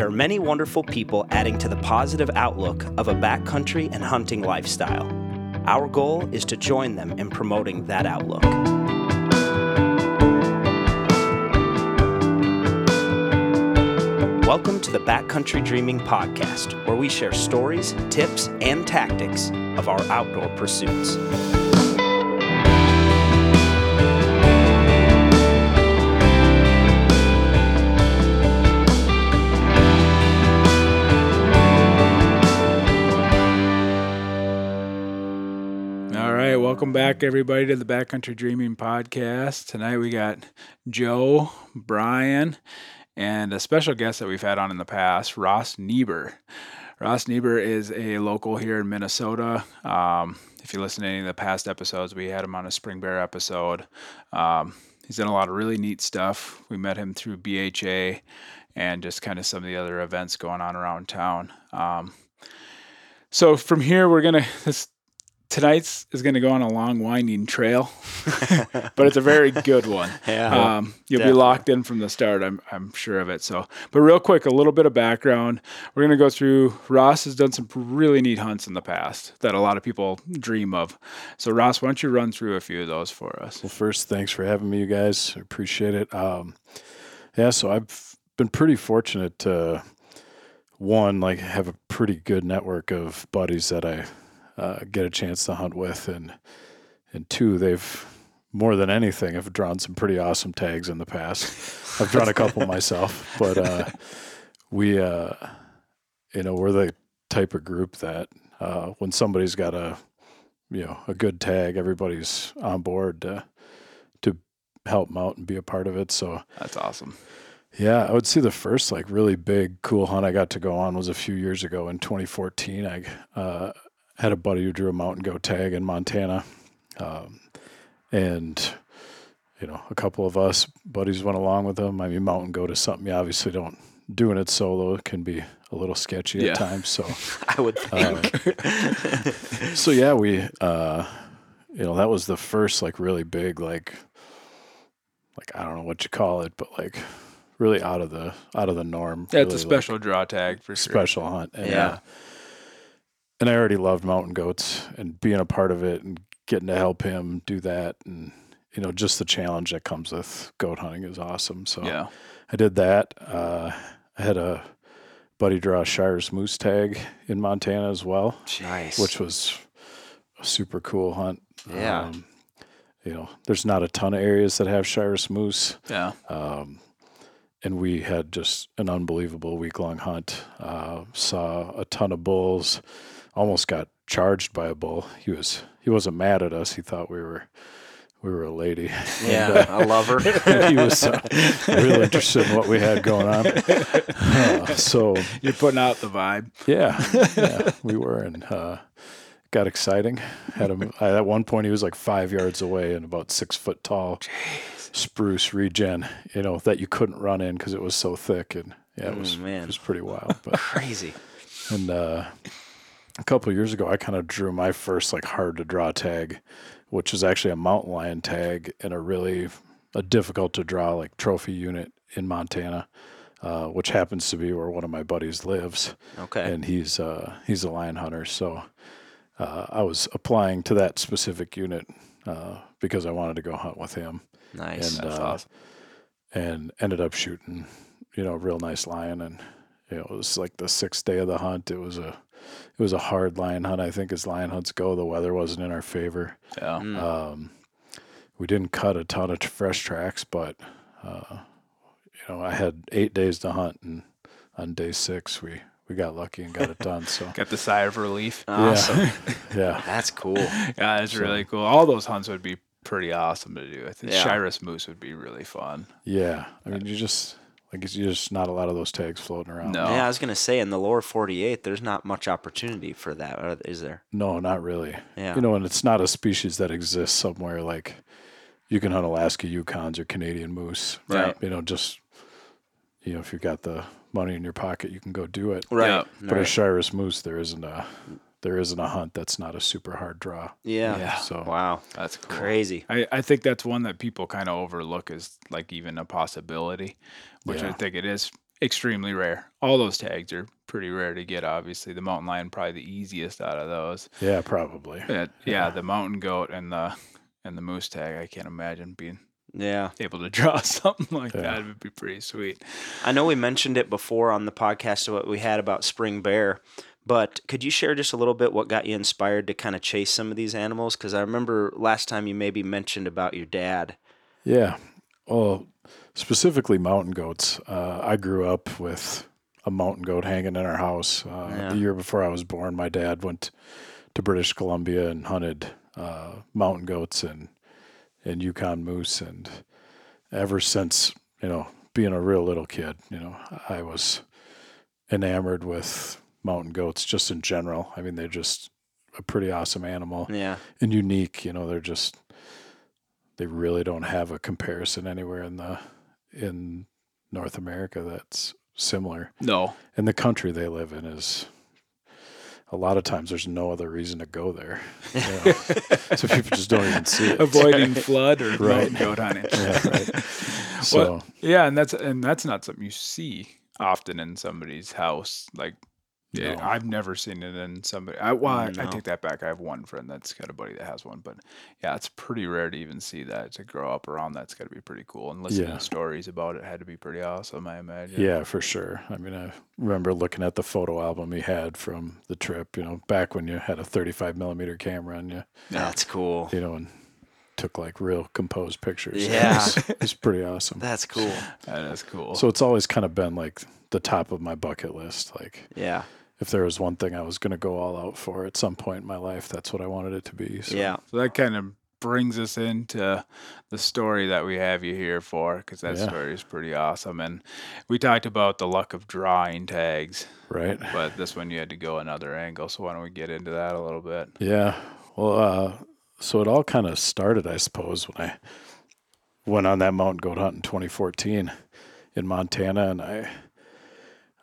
There are many wonderful people adding to the positive outlook of a backcountry and hunting lifestyle. Our goal is to join them in promoting that outlook. Welcome to the Backcountry Dreaming Podcast, where we share stories, tips, and tactics of our outdoor pursuits. Welcome back everybody to the Backcountry Dreaming Podcast. Tonight we got Joe, Brian, and a special guest that we've had on in the past, Ross Nieber. Ross Nieber is a local here in Minnesota. Um, if you listen to any of the past episodes, we had him on a Spring Bear episode. Um, he's done a lot of really neat stuff. We met him through BHA and just kind of some of the other events going on around town. Um, so from here, we're gonna this tonight's is gonna go on a long winding trail, but it's a very good one. Yeah, Um, you'll definitely. be locked in from the start. I'm I'm sure of it. So, but real quick, a little bit of background. We're gonna go through. Ross has done some really neat hunts in the past that a lot of people dream of. So, Ross, why don't you run through a few of those for us? Well, first, thanks for having me, you guys. I appreciate it. Um, yeah, so I've been pretty fortunate to one, like, have a pretty good network of buddies that I uh, get a chance to hunt with, and and two, they've more than anything have drawn some pretty awesome tags in the past. I've drawn a couple myself, but uh, we, uh, you know, we're the type of group that uh, when somebody's got a you know a good tag, everybody's on board to to help them out and be a part of it. So That's awesome. yeah, I would say the first like really big cool hunt I got to go on was a few years ago in 2014. I uh, had a buddy who drew a mountain goat tag in Montana, um, and you know a couple of us buddies went along with him. I mean, mountain goat is something you obviously don't doing it solo it can be a little sketchy Yeah. at times. So I would think. so yeah, we uh you know, that was the first like really big like like I don't know what you call it, but like really out of the out of the norm. That's really, a special draw tag for like, sure. special hunt. And, Yeah. uh, and I already loved mountain goats and being a part of it and getting to help him do that and you know, just the challenge that comes with goat hunting is awesome. So Yeah. I did that. Uh I had a buddy draw a Shiras moose tag in Montana as well nice. which was a super cool hunt. Yeah. Um, you know, there's not a ton of areas that have Shiras moose, Yeah. um, and we had just an unbelievable week long hunt. Uh, saw a ton of bulls. Almost got charged by a bull. He was he wasn't mad at us. He thought we were we were a lady. yeah, I love her. he was uh, real interested in what we had going on. Uh, so You're putting out the vibe. yeah, yeah, we were, and uh, got exciting. Had him I, at one point. He was like five yards away and about six foot tall, spruce regen. You know that you couldn't run in because it was so thick, and yeah, it was Mm, man. it was pretty wild. But Crazy. and uh, a couple of years ago, I kind of drew my first like hard to draw tag, which is actually a mountain lion tag and a really a difficult to draw like trophy unit in Montana, uh, which happens to be where one of my buddies lives Okay. and he's uh, he's a lion hunter. So uh, I was applying to that specific unit uh, because I wanted to go hunt with him, nice. and That's uh, awesome. and ended up shooting, you know, a real nice lion. And you know, it was like the sixth day of the hunt. It was a it was a hard lion hunt. I think as lion hunts go, the weather wasn't in our favor. Yeah. Mm. Um, we didn't cut a ton of fresh tracks, but uh, you know, I had eight days to hunt, and on day six, we we got lucky and got it done. So Got the sigh of relief. awesome. yeah, That's cool. Yeah, that's So- really cool. All those hunts would be pretty awesome to do. I think Yeah. Shiras moose would be really fun. yeah. I mean, you just like it's just not a lot of those tags floating around. No. Yeah, I was gonna say in the lower 48, there's not much opportunity for that, is there? no, not really. Yeah. You know, and it's not a species that exists somewhere like you can hunt Alaska Yukons or Canadian moose. Right. You know, just you know, if you've got the money in your pocket, you can go do it. right. Yeah. But a right. Shiras moose, there isn't a there isn't a hunt that's not a super hard draw. yeah. Yeah. So Wow. That's cool. Crazy. I, I think that's one that people kind of overlook as like even a possibility, which I think it is extremely rare. All those tags are pretty rare to get. Obviously, the mountain lion probably the easiest out of those. Yeah, probably. But yeah, the mountain goat and the and the moose tag. I can't imagine being Yeah. able to draw something like Yeah. that. It would be pretty sweet. I know we mentioned it before on the podcast what we had about spring bear, but could you share just a little bit what got you inspired to kind of chase some of these animals? Because I remember last time you maybe mentioned about your dad. Yeah. Well, specifically mountain goats. Uh, I grew up with a mountain goat hanging in our house. Uh, Yeah. The year before I was born, my dad went to British Columbia and hunted uh, mountain goats and and Yukon moose. And ever since, you know, being a real little kid, you know, I was enamored with mountain goats just in general. I mean, they're just a pretty awesome animal Yeah. and unique. You know, they're just they really don't have a comparison anywhere in the in North America that's similar. No, And the country they live in is a lot of times there's no other reason to go there. you know. so people just don't even see it. avoiding flood or Right. mountain goat hunting. Yeah, right. So Yeah, and that's and that's not something you see often in somebody's house. Like yeah, No. I've never seen it in somebody. I well, I, I take that back. I have one friend that's got a buddy that has one, but yeah, it's pretty rare to even see that. To grow up around that's got to be pretty cool. And listening Yeah. to stories about it had to be pretty awesome. I imagine. Yeah, for sure. I mean, I remember looking at the photo album he had from the trip. You know, back when you had a 35 millimeter camera and you, That's cool. you know, and took like real composed pictures. Yeah. it's, it's pretty awesome. That's cool. that is cool. So it's always kind of been like the top of my bucket list. Like Yeah. If there was one thing I was going to go all out for at some point in my life, that's what I wanted it to be. So, Yeah. So that kind of brings us into the story that we have you here for, because that Yeah. story is pretty awesome. And we talked about the luck of drawing tags, Right. but this one you had to go another angle. So why don't we get into that a little bit? Yeah. Well, uh, so it all kind of started, I suppose, when I went on that mountain goat hunt in 2014 in Montana, and I,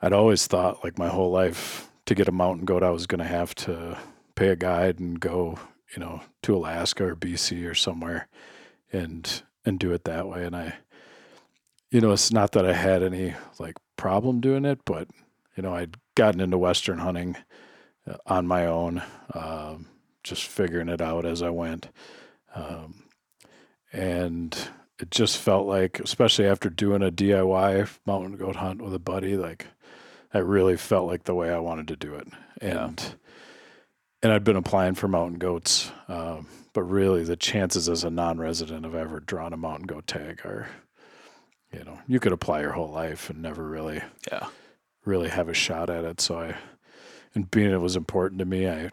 I'd always thought, like my whole life, to get a mountain goat, I was going to have to pay a guide and go, you know, to Alaska or BC or somewhere, and and do it that way. And I, you know, it's not that I had any like problem doing it, but you know, I'd gotten into Western hunting uh, on my own. Um, just figuring it out as I went. Um, and it just felt like, especially after doing a DIY mountain goat hunt with a buddy, like I really felt like the way I wanted to do it. And and I'd been applying for mountain goats, um, but really the chances as a non-resident of ever drawn a mountain goat tag are, you know, you could apply your whole life and never really Yeah. really have a shot at it. So I, and being it was important to me, I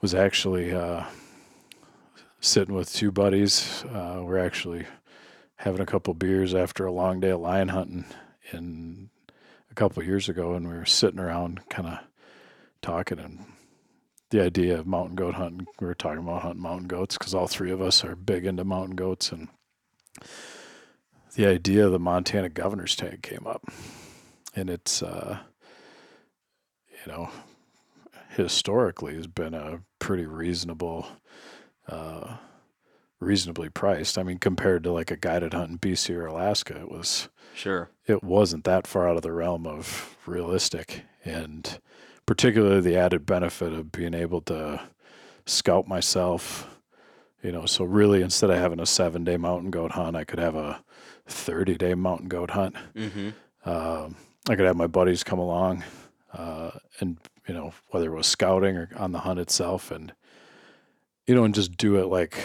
was actually uh, sitting with two buddies. Uh, we're actually having a couple beers after a long day of lion hunting in a couple years ago, and we were sitting around kind of talking and the idea of mountain goat hunting. We were talking about hunting mountain goats because all three of us are big into mountain goats, and the idea of the Montana governor's tag came up and it's uh, you know historically has been a pretty reasonable uh, reasonably priced i mean compared to like a guided hunt in bc or alaska it was Sure. it wasn't that far out of the realm of realistic and particularly the added benefit of being able to scout myself you know so really instead of having a seven day mountain goat hunt i could have a 30 day mountain goat hunt Mm-hmm. um, I could have my buddies come along, uh, and you know whether it was scouting or on the hunt itself, and you know, and just do it like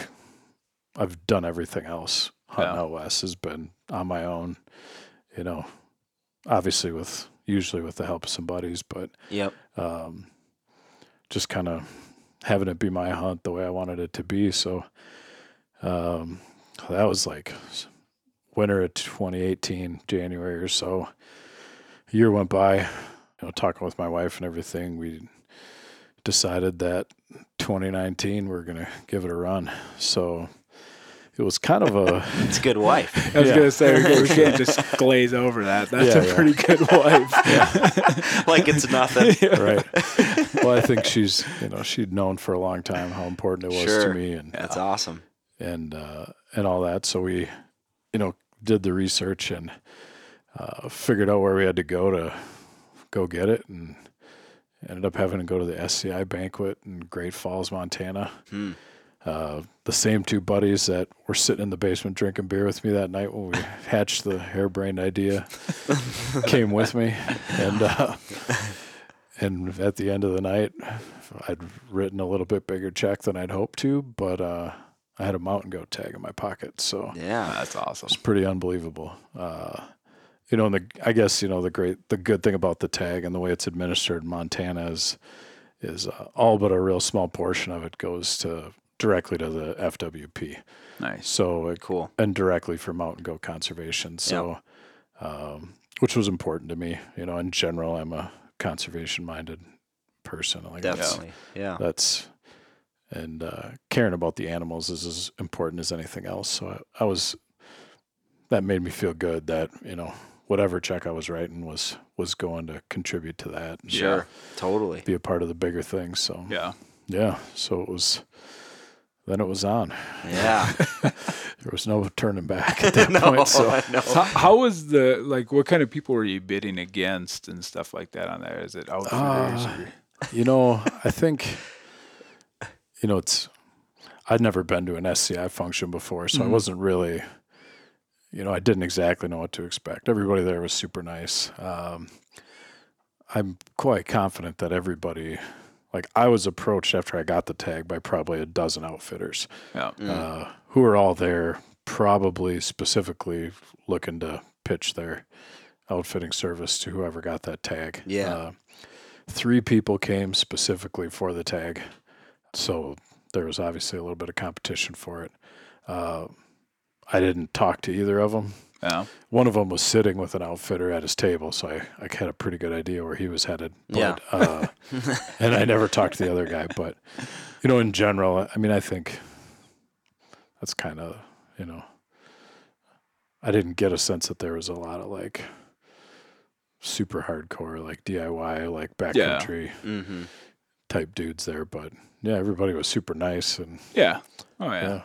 I've done everything else. Hunting Yeah. west has been on my own, you know, obviously with usually with the help of some buddies, but Yep. um, just kind of having it be my hunt the way I wanted it to be. So um, that was like winter of 2018, January or so. A year went by, you know, talking with my wife and everything. We decided that 2019 we're going to give it a run. So it was kind of a It's a good wife. I was Yeah. gonna say we can't just glaze over that. That's Yeah, a yeah. pretty good wife. like it's nothing. right. Well, I think she's, you know, she'd known for a long time how important it was Sure. to me, and That's awesome. and uh, and all that. So we, you know, did the research and uh, figured out where we had to go to go get it, and ended up having to go to the SCI banquet in Great Falls, Montana. Hmm. Uh, the same two buddies that were sitting in the basement drinking beer with me that night when we hatched the harebrained idea came with me, and uh, and at the end of the night, I'd written a little bit bigger check than I'd hoped to, but uh, I had a mountain goat tag in my pocket, so Yeah. That's awesome. it's pretty unbelievable. Uh, you know, and the I guess you know the great the good thing about the tag and the way it's administered in Montana is is uh, all but a real small portion of it goes to directly to the FWP. Nice. So it, Cool. and directly for mountain goat conservation. So, um, which was important to me. You know, in general, I'm a conservation minded person. Like that's- Definitely. Yeah. that's and uh, caring about the animals is as important as anything else. So I, I was that made me feel good that you know whatever check I was writing was was going to contribute to that Sure. Totally. be a part of the bigger thing. So Yeah. yeah, so it was. Then it was on. Yeah. There was no turning back at that no, point. So I know. How, how was the like? What kind of people were you bidding against and stuff like that on there? Is it outfitters? Uh, You know, I think, you know, it's, I'd never been to an SCI function before, so I Mhm. wasn't really, you know, I didn't exactly know what to expect. Everybody there was super nice. Um, I'm quite confident that everybody, like, I was approached after I got the tag by probably a dozen outfitters yeah. Mm. uh, who are all there, probably specifically looking to pitch their outfitting service to whoever got that tag. Yeah. Uh, three people came specifically for the tag, so there was obviously a little bit of competition for it. Uh, I didn't talk to either of them. Yeah. One of them was sitting with an outfitter at his table, so I, I had a pretty good idea where he was headed. Yeah. Uh, and I never talked to the other guy, but you know, in general, I mean, I think that's kind of you know, I didn't get a sense that there was a lot of like super hardcore like DIY like Yeah. backcountry Mm-hmm. type dudes there, but yeah, everybody was super nice and Yeah. Oh yeah. yeah,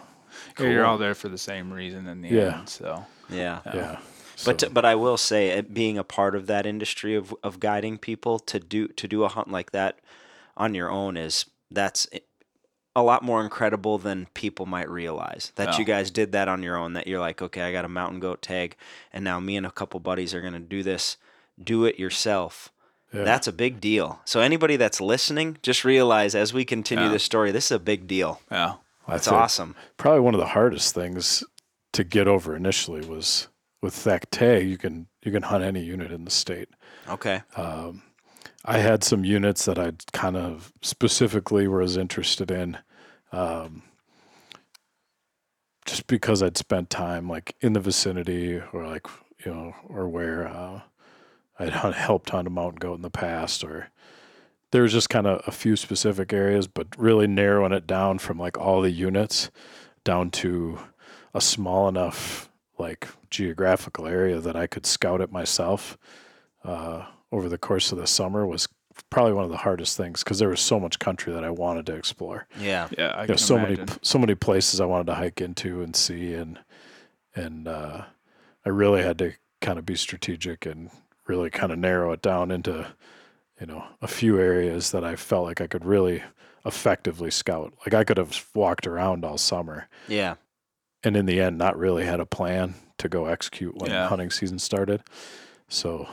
Yeah, you're all there for the same reason in the Yeah. end. So Yeah. yeah. But So, but I will say, uh, being a part of that industry of of guiding people to do to do a hunt like that on your own is that's a lot more incredible than people might realize. That Yeah. you guys did that on your own. That you're like, okay, I got a mountain goat tag, and now me and a couple buddies are gonna do this. Do it yourself. yeah. That's a big deal. So anybody that's listening, just realize as we continue Yeah. this story, this is a big deal. yeah. That's awesome. Probably one of the hardest things to get over initially was with that. You can you can hunt any unit in the state. Okay. Um, I had some units that I kind of specifically was interested in, um, just because I'd spent time like in the vicinity or like you know or where uh, I'd hunt, helped hunt a mountain goat in the past, or there was just kind of a few specific areas, but really narrowing it down from like all the units down to a small enough like geographical area that I could scout it myself uh, over the course of the summer was probably one of the hardest things because there was so much country that I wanted to explore. Yeah. Yeah. I You know, can so imagine. many so many places I wanted to hike into and see and and uh, I really had to kind of be strategic and really kind of narrow it down into you know a few areas that I felt like I could really effectively scout. Like I could have walked around all summer Yeah. and in the end not really had a plan to go execute when Yeah. hunting season started. So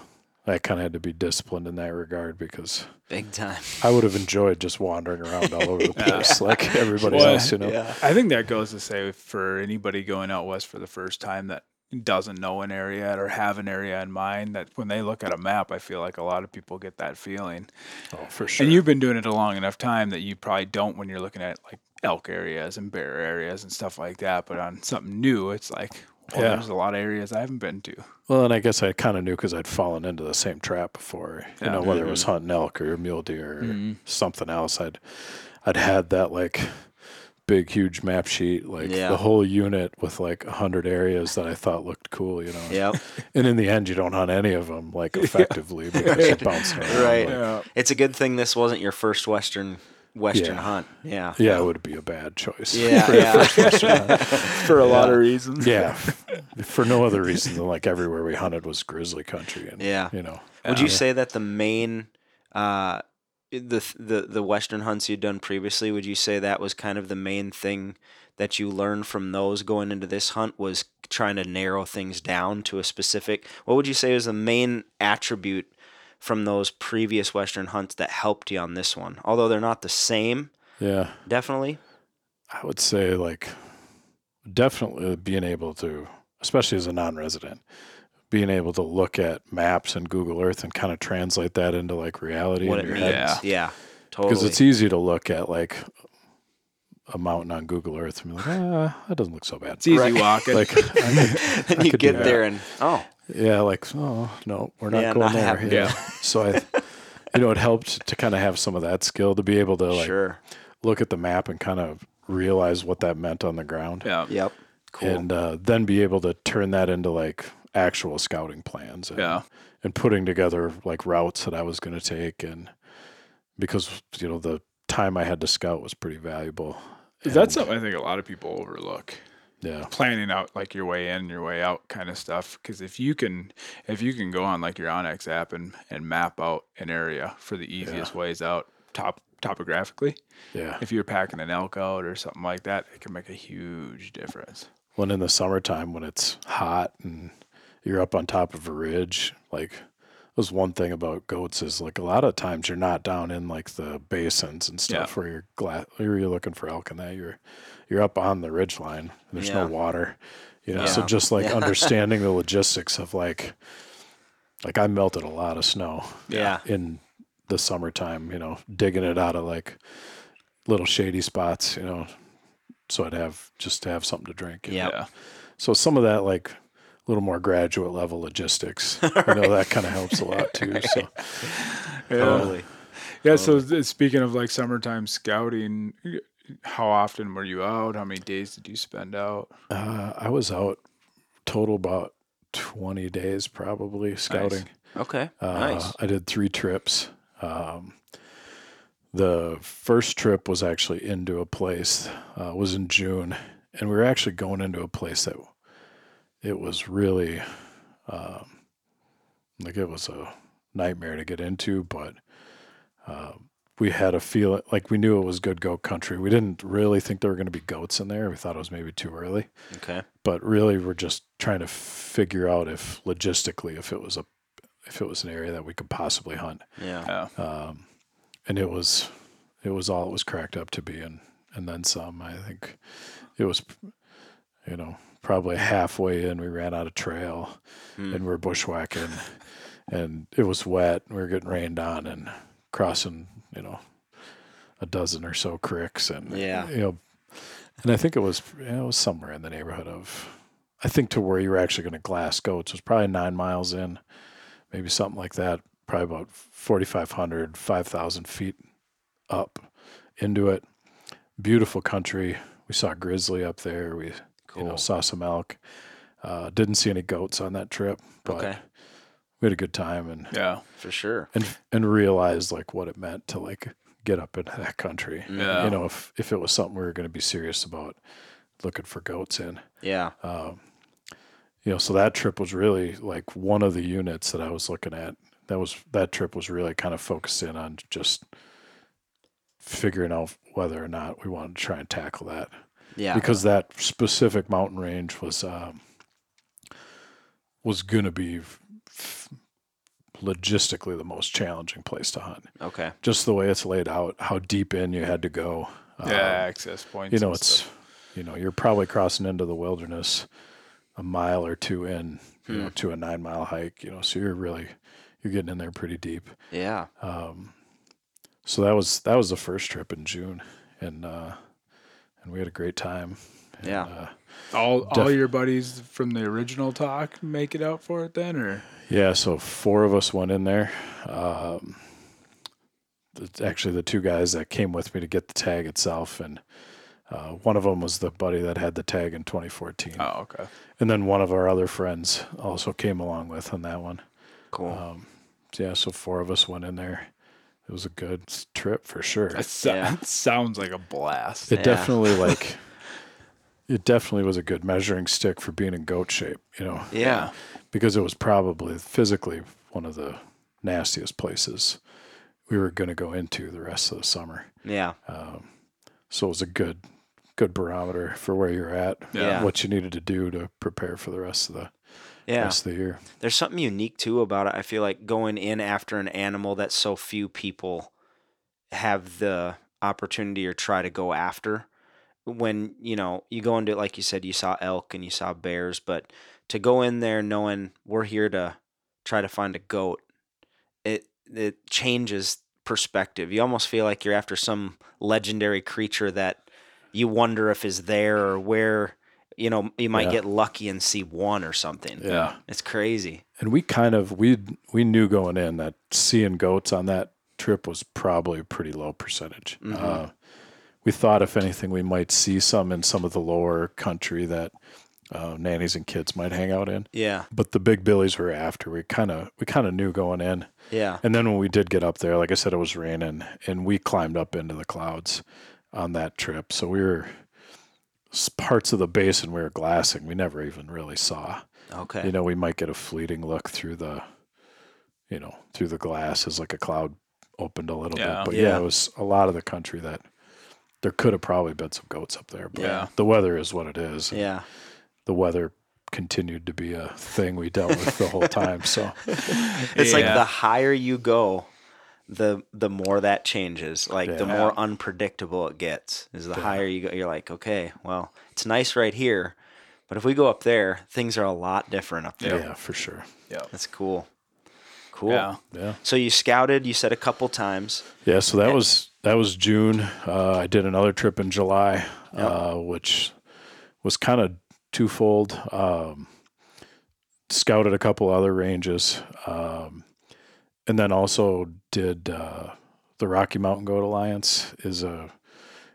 I kind of had to be disciplined in that regard because Big time. I would have enjoyed just wandering around all over the Yeah. place like everybody Well, else, you know. Yeah. I think that goes to say for anybody going out west for the first time that doesn't know an area or have an area in mind that when they look at a map, I feel like a lot of people get that feeling. Oh, for sure. And you've been doing it a long enough time that you probably don't when you're looking at like elk areas and bear areas and stuff like that. But on something new, it's like, well, Yeah. there's a lot of areas I haven't been to. well, and I guess I kind of knew because I'd fallen into the same trap before. You Yeah. know, whether it was hunting elk or mule deer or Mhm. something else, I'd I'd had that like big huge map sheet, like Yeah. the whole unit with like a hundred areas that I thought looked cool. You know, Yep. and in the end, you don't hunt any of them like effectively because you're bouncing around. Right. like- Yeah. It's a good thing this wasn't your first Western Western Yeah. hunt. Yeah. Yeah, it would be a bad choice. Yeah. for, yeah. for Western hunt. for a lot of reasons. yeah, for no other reason than like everywhere we hunted was grizzly country, and Yeah. you know, Would you Yeah. say that the main, uh, the the the Western hunts you'd done previously, would you say that was kind of the main thing that you learned from those going into this hunt was trying to narrow things down to a specific? What would you say was the main attribute from those previous Western hunts that helped you on this one? Although they're not the same, yeah, definitely. I would say like definitely being able to, especially as a non-resident, being able to look at maps and Google Earth and kind of translate that into like reality What in your means. head. Yeah. Totally. Because it's easy to look at like a mountain on Google Earth and be like, ah, that doesn't look so bad. It's easy Right. walking. Like, I mean, and I you could do get that. there and oh yeah, like, oh no, we're not Yeah, going not there. happening. Yeah. so I, you know, it helped to kind of have some of that skill to be able to like sure. look at the map and kind of realize what that meant on the ground, yeah. Yep. Cool. and uh, then be able to turn that into like actual scouting plans. And, Yeah. and putting together like routes that I was going to take, and because you know the time I had to scout was pretty valuable. That's something I think a lot of people overlook. yeah, Planning out like your way in, your way out kind of stuff. Because if you can, if you can go on like your onX app and and map out an area for the easiest ways out, top topographically. yeah. If you're packing an elk out or something like that, it can make a huge difference. when in the summertime when it's hot and you're up on top of a ridge like was one thing about goats is like a lot of times you're not down in like the basins and stuff where you're glad where you're looking for elk and that you're you're up on the ridge line and there's no water you know so just like Yeah. understanding the logistics of like like i melted a lot of snow Yeah. in the summertime you know digging it out of like little shady spots you know so i'd have just to have something to drink Yeah. know? So some of that like a little more graduate level logistics, I know, that kind of helps a lot too. So Totally. Yeah. So speaking of like summertime scouting, how often were you out? How many days did you spend out? uh, I was out total about 20 days probably scouting. Okay. Uh, nice. I did three trips. Um, the first trip was actually into a place, uh, was in June, and we were actually going into a place that it was really, um, like it was a nightmare to get into, but uh, we had a feeling like we knew it was good goat country. We didn't really think there were going to be goats in there. We thought it was maybe too early Okay. but really we're just trying to figure out if logistically if it was a if it was an area that we could possibly hunt Yeah. Yeah. um, and it was it was all it was cracked up to be and and then some i think it was you know probably halfway in we ran out of trail Hmm. and we're bushwhacking and it was wet we were getting rained on and crossing you know a dozen or so cricks and Yeah. you know and i think it was it was somewhere in the neighborhood of i think to where you were actually going to glass goats was probably nine miles in maybe something like that probably about 4500 5000 feet up into it beautiful country we saw grizzly up there we you know saw some elk uh, didn't see any goats on that trip but Okay. we had a good time and Yeah. For sure. and and realized like what it meant to like get up into that country Yeah. you know if if it was something we were going to be serious about looking for goats in Yeah. um, you know so that trip was really like one of the units that i was looking at that was that trip was really kind of focused in on just figuring out whether or not we wanted to try and tackle that Yeah. because that specific mountain range was um, was going to be f- logistically the most challenging place to hunt okay. just the way it's laid out how deep in you had to go um, Yeah. access points. you know it's stuff. you know you're probably crossing into the wilderness a mile or two in you know Hmm. to a nine mile hike you know so you're really you're getting in there pretty deep Yeah. um, so that was that was the first trip in june and uh and we had a great time And, Yeah. uh, all all your buddies from the original talk make it out for it then, or yeah so four of us went in there um it's actually the two guys that came with me to get the tag itself and uh, one of them was the buddy that had the tag in 2014 oh okay. And then one of our other friends also came along with on that one. Cool. Um, so yeah, so four of us went in there, it was a good trip for sure. That so- Yeah. sounds like a blast. It Yeah. definitely like it definitely was a good measuring stick for being in goat shape, you know, Yeah. because it was probably physically one of the nastiest places we were going to go into the rest of the summer. Yeah. Um, so it was a good good barometer for where you're at, Yeah. what you needed to do to prepare for the rest of the Yeah. rest of the year. There's something unique too about it. I feel like going in after an animal that so few people have the opportunity or try to go after. When, you know, you go into it, like you said, you saw elk and you saw bears, but to go in there knowing we're here to try to find a goat, it it changes perspective. You almost feel like you're after some legendary creature that you wonder if is there or where you know you might Yeah. get lucky and see one or something. Yeah. It's crazy. And we kind of we we knew going in that seeing goats on that trip was probably a pretty low percentage. Mhm. Uh, we thought if anything we might see some in some of the lower country that uh, nannies and kids might hang out in. Yeah. But the big billies were after. We kind of we kind of knew going in. Yeah. And then when we did get up there, like I said, it was raining, and we climbed up into the clouds on that trip. So we were parts of the basin we were glassing. We never even really saw. Okay. You know, we might get a fleeting look through the, you know, through the glass as like a cloud opened a little Yeah. bit. But Yeah. yeah. it was a lot of the country that there could have probably been some goats up there. But Yeah. the weather is what it is. yeah. The weather continued to be a thing we dealt with the whole time. So It's like the higher you go, the the more that changes. Like the more unpredictable it gets. Is the higher you go, you're like, okay, well, it's nice right here, but if we go up there, things are a lot different up there. yeah, for sure. Yeah. That's cool. Cool. Yeah. Yeah. So you scouted. You said a couple times. Yeah, so that was that was June. Uh, I did another trip in July, uh, which was kind of twofold. Um, scouted a couple other ranges, um, and then also did uh, the Rocky Mountain Goat Alliance. is a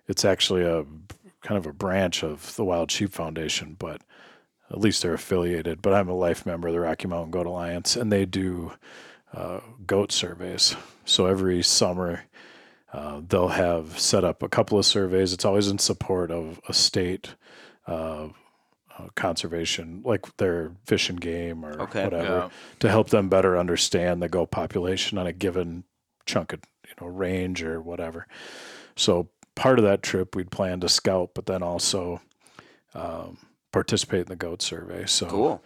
It's actually a kind of a branch of the Wild Sheep Foundation, but at least they're affiliated. But I'm a life member of the Rocky Mountain Goat Alliance, and they do uh, goat surveys. So every summer, uh, they'll have set up a couple of surveys. It's always in support of a state uh, uh, conservation, like their fish and game or Okay. whatever, Yeah. to help them better understand the goat population on a given chunk of you know range or whatever. So part of that trip we'd plan to scout, but then also um, participate in the goat survey. So Cool.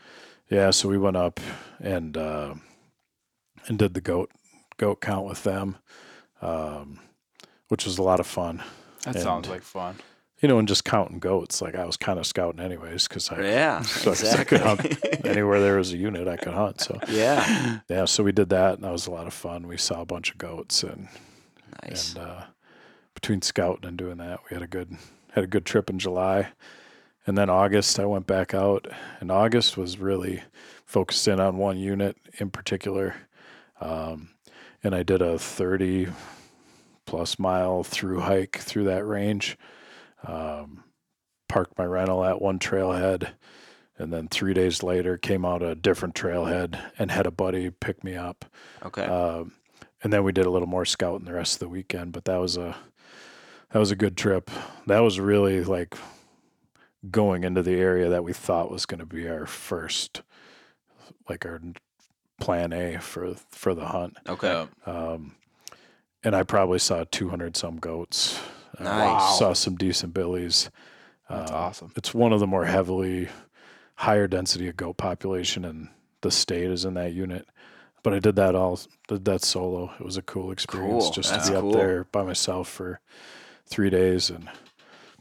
yeah, so we went up and uh, and did the goat goat count with them, um, which was a lot of fun. That And- sounds like fun. You know, and just counting goats. Like I was kind of scouting anyways because I, Yeah. so I could hunt anywhere there was a unit I could hunt. So yeah. yeah, so we did that, and that was a lot of fun. We saw a bunch of goats, and Nice. and uh, between scouting and doing that, we had a good had a good trip in July, and then August I went back out, and August was really focused in on one unit in particular, um, and I did a thirty plus mile through hike through that range. Um, parked my rental at one trailhead, and then three days later came out a different trailhead and had a buddy pick me up. Okay. Um, and then we did a little more scouting the rest of the weekend, but that was a that was a good trip. That was really like going into the area that we thought was going to be our first, like our plan A for for the hunt. okay. Um, and I probably saw 200 some goats. Nice. Saw some decent billies. That's Um, awesome. It's one of the more heavily higher density of goat population in the state is in that unit. But I did that all did that solo. It was a cool experience Cool. just That's to be cool. up there by myself for three days and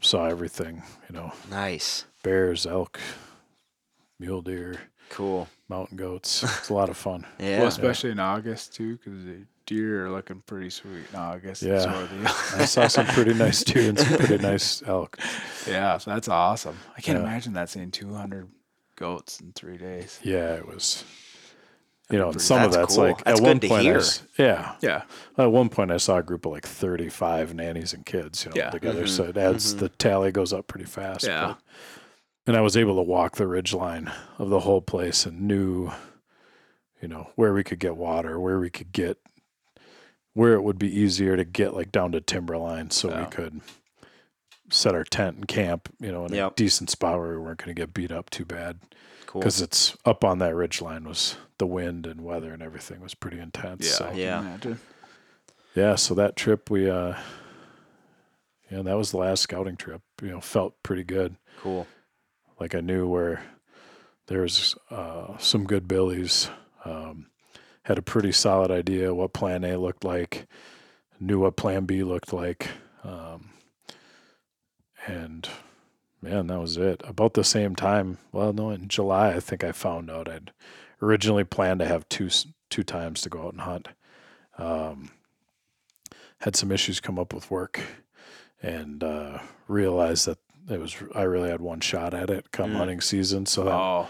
saw everything. You know, Nice. bears, elk, mule deer, Cool. mountain goats. It's a lot of fun. Yeah. Well, especially in August too, because the deer are looking pretty sweet in August. and Yeah. so are the- I saw some pretty nice deer and some pretty nice elk. yeah, so that's awesome. I can't Yeah. imagine that seeing 200 goats in three days. Yeah, it was. You know, and pretty- some of That's that's cool. like That's at one to point, I hear. s- yeah, Yeah. At one point, I saw a group of like 35 nannies and kids, you know, Yeah. together. Mhm, So it adds mhm. the tally goes up pretty fast. Yeah. but- and I was able to walk the ridge line of the whole place and knew, you know, where we could get water, where we could get where it would be easier to get like down to timberline so Yeah. we could set our tent and camp, you know, in Yep. a decent spot where we weren't going to get beat up too bad. Cool. Because it's up on that ridge line was the wind and weather and everything was pretty intense. Yeah. So Yeah. yeah, so that trip we uh yeah, that was the last scouting trip. You know, felt pretty good. Cool. Like I knew where there's uh, some good billies. Um, had a pretty solid idea what Plan A looked like. Knew what Plan B looked like. Um, and man, that was it. About the same time, well, no, in July, I think I found out I'd originally planned to have two two times to go out and hunt. Um, had some issues come up with work, and uh, realized that it was I really had one shot at it come Mm. hunting season. So that Oh,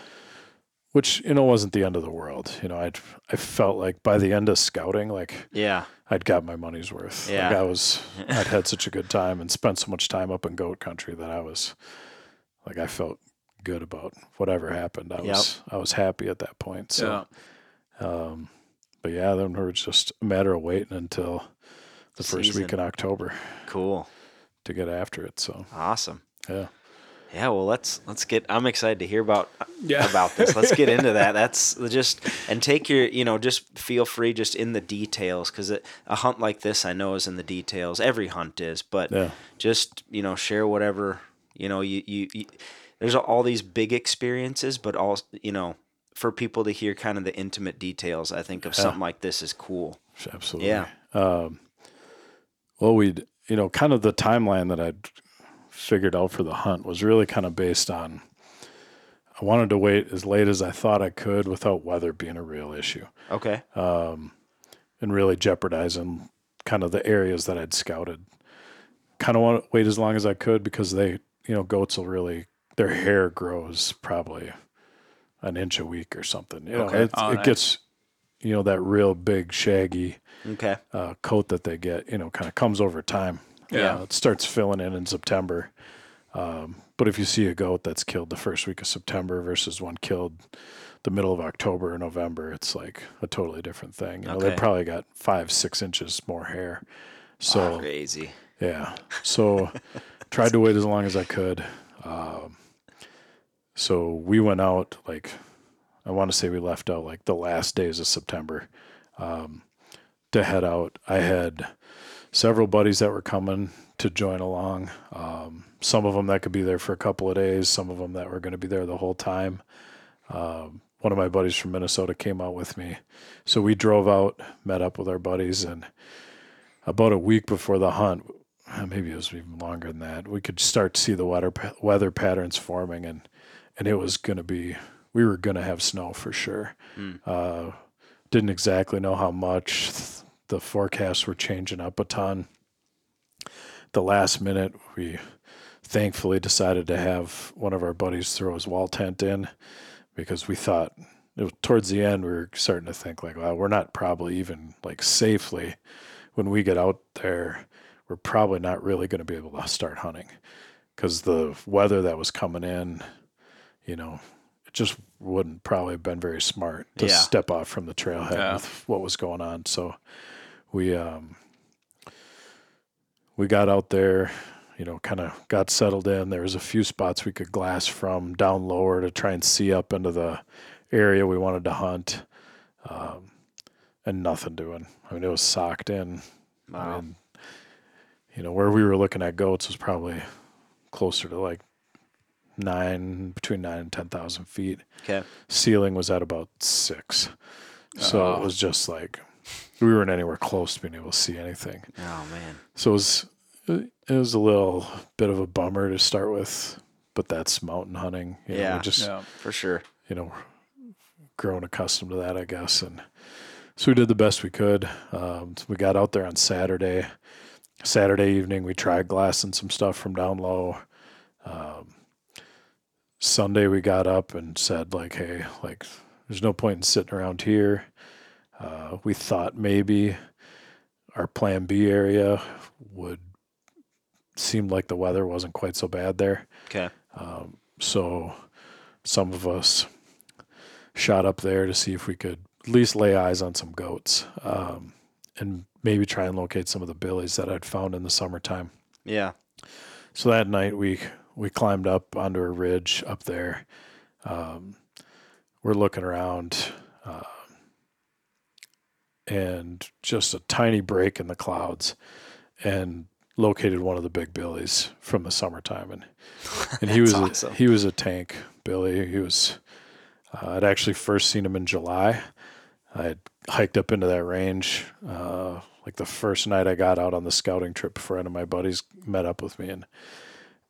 which you know wasn't the end of the world. You know, I I felt like by the end of scouting, like Yeah. I'd got my money's worth. Yeah. Like I was, I'd had such a good time and spent so much time up in goat country that I was, like, I felt good about whatever happened. I Yep. was, I was happy at that point. So, um, but yeah, then it was just a matter of waiting until the first week in October Cool. to get after it. So Awesome. yeah, Yeah, well, let's let's get. I'm excited to hear about yeah. about this. Let's get into that. That's just and take your you know just feel free just in the details because a hunt like this I know is in the details. Every hunt is, but yeah, just you know share whatever you know you you, you there's all these big experiences, but all you know for people to hear kind of the intimate details. I think of Yeah. something like this is cool. absolutely. Yeah. Um, well, we'd, you know, kind of the timeline that I'd figured out for the hunt was really kind of based on I wanted to wait as late as I thought I could without weather being a real issue Okay. um, and really jeopardizing kind of the areas that I'd scouted. Kind of want to wait as long as I could because they, you know, goats will really, their hair grows probably an inch a week or something. You know, Okay. it, Oh, it nice. gets, you know, that real big, shaggy, Okay. uh, coat that they get, you know, kind of comes over time. Yeah. Uh, it starts filling in in September. Um, but if you see a goat that's killed the first week of September versus one killed the middle of October or November, it's like a totally different thing. You know, Okay. they probably got five, six inches more hair. So Crazy. yeah. So tried to wait as long as I could. Um, so we went out like I want to say we left out like the last days of September um, to head out. I had several buddies that were coming to join along. Um, some of them that could be there for a couple of days. Some of them that were going to be there the whole time. Um, one of my buddies from Minnesota came out with me, so we drove out, met up with our buddies, and about a week before the hunt, uh, maybe it was even longer than that, we could start to see the weather weather patterns forming, and and it was going to be we were going to have snow for sure. Hmm. Uh, didn't exactly know how much. The forecasts were changing up a ton. The last minute, we thankfully decided to have one of our buddies throw his wall tent in because we thought it was, towards the end we were starting to think like, well, we're not probably even like safely when we get out there. We're probably not really going to be able to start hunting because the weather that was coming in, you know, it just wouldn't probably have been very smart to Yeah. step off from the trailhead Yeah. with what was going on. So we um we got out there, you know, kind of got settled in. There was a few spots we could glass from down lower to try and see up into the area we wanted to hunt. Um, and nothing doing. I mean, it was socked in. Wow. And, you know, where we were looking at goats was probably closer to like nine, between nine and 10,000 feet. Okay. Ceiling was at about six. So Oh. it was just like, we weren't anywhere close to being able to see anything. Oh man. So it was, it was a little bit of a bummer to start with, but that's mountain hunting. You know, Yeah. just, Yeah. For sure. you know, grown accustomed to that, I guess. And so we did the best we could. Um, we got out there on Saturday. Saturday evening, we tried glassing some stuff from down low. Um, Sunday, we got up and said, like, hey, like, there's no point in sitting around here. Uh, we thought maybe our plan B area would seem like the weather wasn't quite so bad there. Okay. Um, so some of us shot up there to see if we could at least lay eyes on some goats. Um, and maybe try and locate some of the billies that I'd found in the summertime. Yeah. So that night we we climbed up onto a ridge up there. Um, we're looking around, uh, and just a tiny break in the clouds, and located one of the big billies from the summertime, and and he was awesome. a, he was a tank billy. He was uh, I'd actually first seen him in July. I had hiked up into that range uh, like the first night I got out on the scouting trip before any of my buddies met up with me and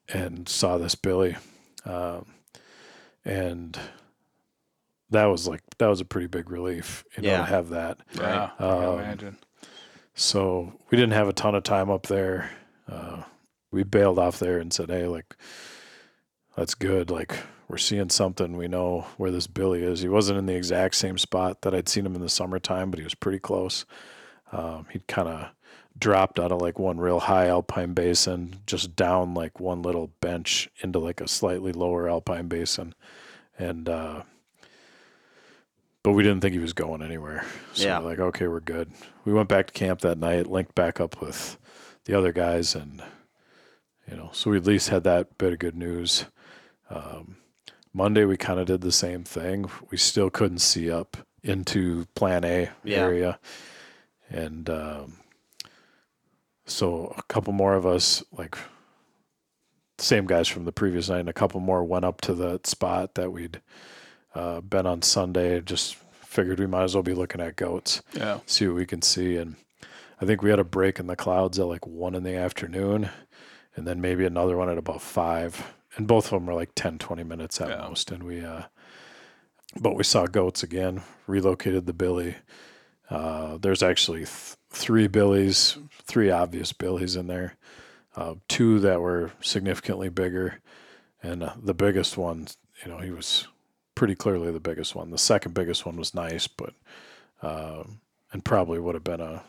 and saw this Billy, um, and that was like that was a pretty big relief, you know, Yeah. to have that. Yeah, I Um, imagine. So we didn't have a ton of time up there. Uh, we bailed off there and said, "Hey, like, that's good. Like, we're seeing something. We know where this Billy is. He wasn't in the exact same spot that I'd seen him in the summertime, but he was pretty close. Um, he'd kind of dropped out of like one real high alpine basin, just down like one little bench into like a slightly lower alpine basin, and uh, but we didn't think he was going anywhere. So Yeah. we're like, okay, we're good. We went back to camp that night, linked back up with the other guys, and you know, so we at least had that bit of good news. Um, Monday we kind of did the same thing. We still couldn't see up into Plan A Yeah. area, and um, so a couple more of us, like same guys from the previous night, and a couple more went up to the spot that we'd uh, been on Sunday. Just figured we might as well be looking at goats Yeah. see what we can see. And I think we had a break in the clouds at like one in the afternoon, and then maybe another one at about five. And both of them were like 10, 20 minutes at Yeah. most. And we, uh, but we saw goats again, relocated the billy. Uh, there's actually th- three billies, three obvious billies in there, uh, two that were significantly bigger. And uh, the biggest one, you know, he was pretty clearly the biggest one. The second biggest one was nice, but um, and probably would have been a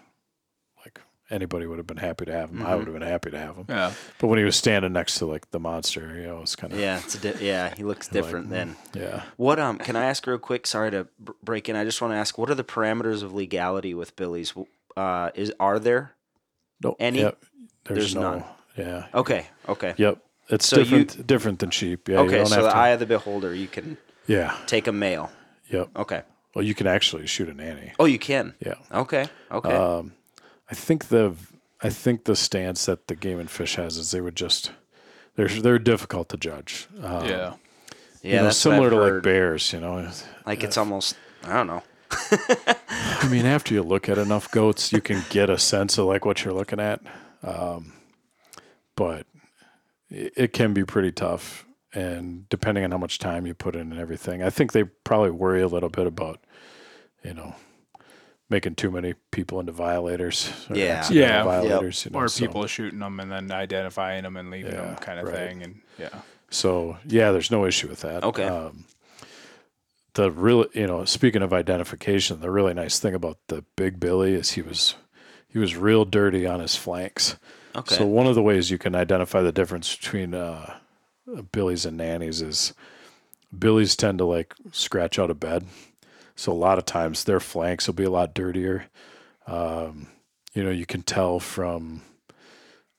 like anybody would have been happy to have him. I Mhm. would have been happy to have him. Yeah. But when he was standing next to like the monster, you know, it's kind of Yeah. It's a di- yeah. He looks Like, different then. yeah. What um? Can I ask real quick? Sorry to b- break in. I just want to ask, what are the parameters of legality with billies? Uh, is are there? No, Any? there's, There's no, none. Yeah. Okay. Okay. Yep. It's So you- different. different than sheep. Yeah. you okay. don't So have the to, eye of the beholder, you can yeah. take a male. Yep. Okay. Well, you can actually shoot a nanny. Oh, you can. Yeah. Okay. Okay. Um, I think the I think the stance that the Game and Fish has is they would just they're they're difficult to judge. Um, yeah. yeah. you know, that's similar what to I've like heard. bears. You know, Like it's almost. I don't know. I mean, after you look at enough goats, you can get a sense of like what you're looking at. Um, but it, it can be pretty tough, and depending on how much time you put in and everything, I think they probably worry a little bit about, you know, making too many people into violators. or Yeah. Yeah. violators. You know, Or so- people shooting them and then identifying them and leaving Yeah, them kind of right. thing. And yeah. So yeah, there's no issue with that. Okay. Um, the real, you know, speaking of identification, the really nice thing about the Big Billy is he was he was real dirty on his flanks. Okay. So one of the ways you can identify the difference between uh, billies and nannies is billies tend to like scratch out of bed. So a lot of times their flanks will be a lot dirtier. Um, you know, you can tell from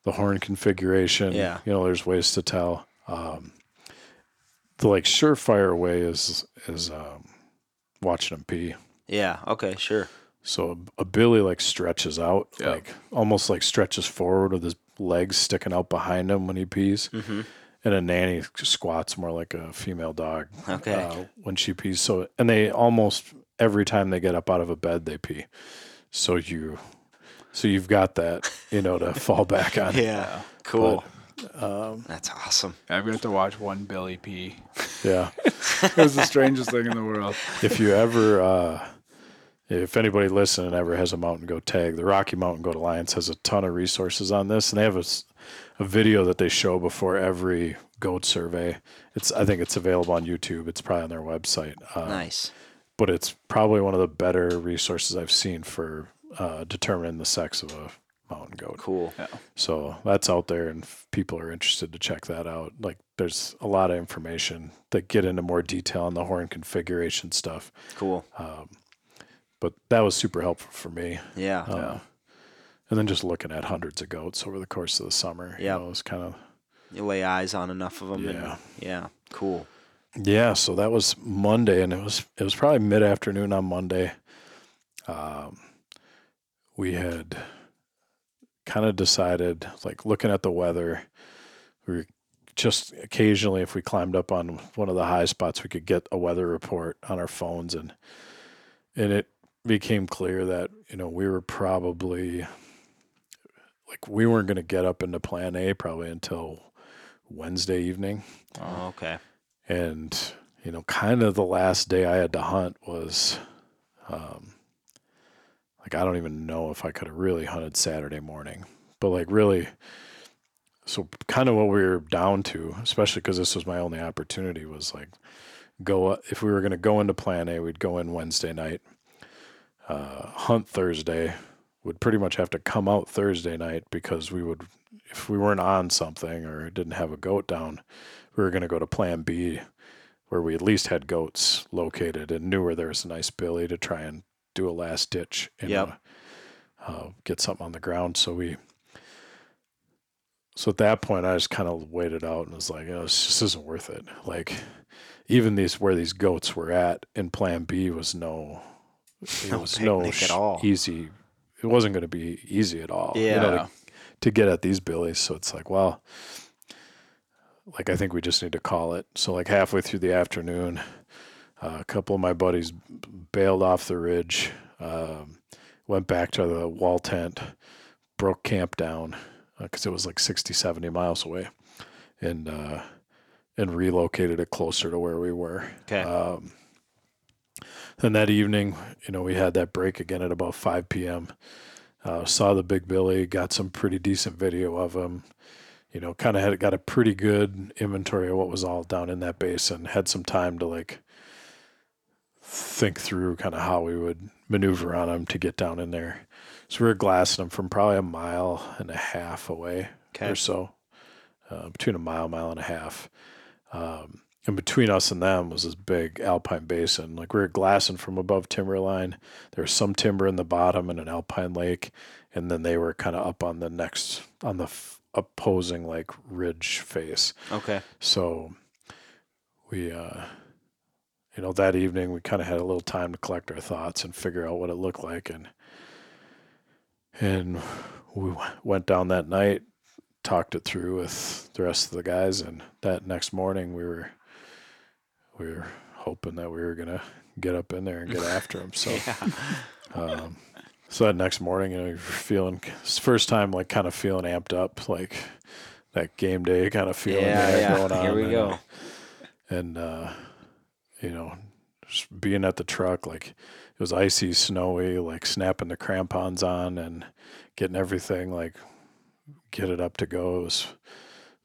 the horn configuration. Yeah. You know, there's ways to tell. Um, the like surefire way is is um, watching them pee. yeah. Okay. Sure. So a, a billy like stretches out, Yeah. like almost like stretches forward with his legs sticking out behind him when he pees. Mm-hmm. And a nanny squats more like a female dog Okay. uh, when she pees. So and they almost every time they get up out of a bed they pee. So you so you've got that you know to fall back on. yeah. Cool. Um, That's awesome. I've got to watch one Billy pee. yeah. It was the strangest thing in the world. if you ever uh, if anybody listening ever has a mountain goat tag the rocky mountain goat alliance has a ton of resources on this and they have a, s- a video that they show before every goat survey it's i think it's available on youtube it's probably on their website uh, Nice. but it's probably one of the better resources i've seen for uh, determining the sex of a mountain goat Cool. so that's out there, and if people are interested to check that out. Like, there's a lot of information that get into more detail on the horn configuration stuff. Cool. Um, but that was super helpful for me. Yeah. Uh, and then just looking at hundreds of goats over the course of the summer. Yeah. You know, it was kind of You lay eyes on enough of them. Yeah. And, yeah. Cool. Yeah, so that was Monday, and it was it was probably mid afternoon on Monday. Um, we had kind of decided, like looking at the weather, we were just occasionally, if we climbed up on one of the high spots, we could get a weather report on our phones, and and it became clear that you know we were probably like we weren't going to get up into Plan A probably until Wednesday evening Oh, okay. and you know kind of the last day i had to hunt was um like i don't even know if i could have really hunted saturday morning but like really so kind of what we were down to especially because this was my only opportunity was like go if we were going to go into plan a we'd go in wednesday night uh, hunt thursday would pretty much have to come out thursday night because we would if we weren't on something or didn't have a goat down we were going to go to plan B where we at least had goats located and knew where there was a nice billy to try and do a last ditch and Yep. uh, get something on the ground. So we, so at that point, I just kind of waited out and was like, oh, this just isn't worth it. Like, even these where these goats were at in Plan B was no, it No was no at sh- all. easy. It wasn't going to be easy at all. you know, Yeah. to, to get at these billies. So it's like, well, like I think we just need to call it. So like halfway through the afternoon, uh, a couple of my buddies bailed off the ridge, um, went back to the wall tent, broke camp down because it was like 60, 70 miles away, and uh, and relocated it closer to where we were. Okay. Um, and that evening, you know, we had that break again at about 5 p.m. Uh, saw the big Billy, got some pretty decent video of him. You know, kind of had got a pretty good inventory of what was all down in that basin. Had some time to like think through kind of how we would maneuver on him to get down in there. So we were glassing him from probably a mile and a half away Okay. or so, uh, between a mile, mile and a half. Um, and between us and them was this big alpine basin. Like we were glassing from above timberline. There was some timber in the bottom and an alpine lake, and then they were kind of up on the next on the f- opposing like ridge face. Okay. So we, uh, you know, that evening we kind of had a little time to collect our thoughts and figure out what it looked like, and and we w- went down that night, talked it through with the rest of the guys, and that next morning we were we were hoping that we were gonna get up in there and get after him. So. Yeah. Um, so that next morning, you know, you're feeling first time like kind of feeling amped up, like that game day kind of feeling Yeah, yeah. going on. Here we and, go. And uh, you know, just being at the truck, like it was icy, snowy, like snapping the crampons on and getting everything like get it up to go. It was,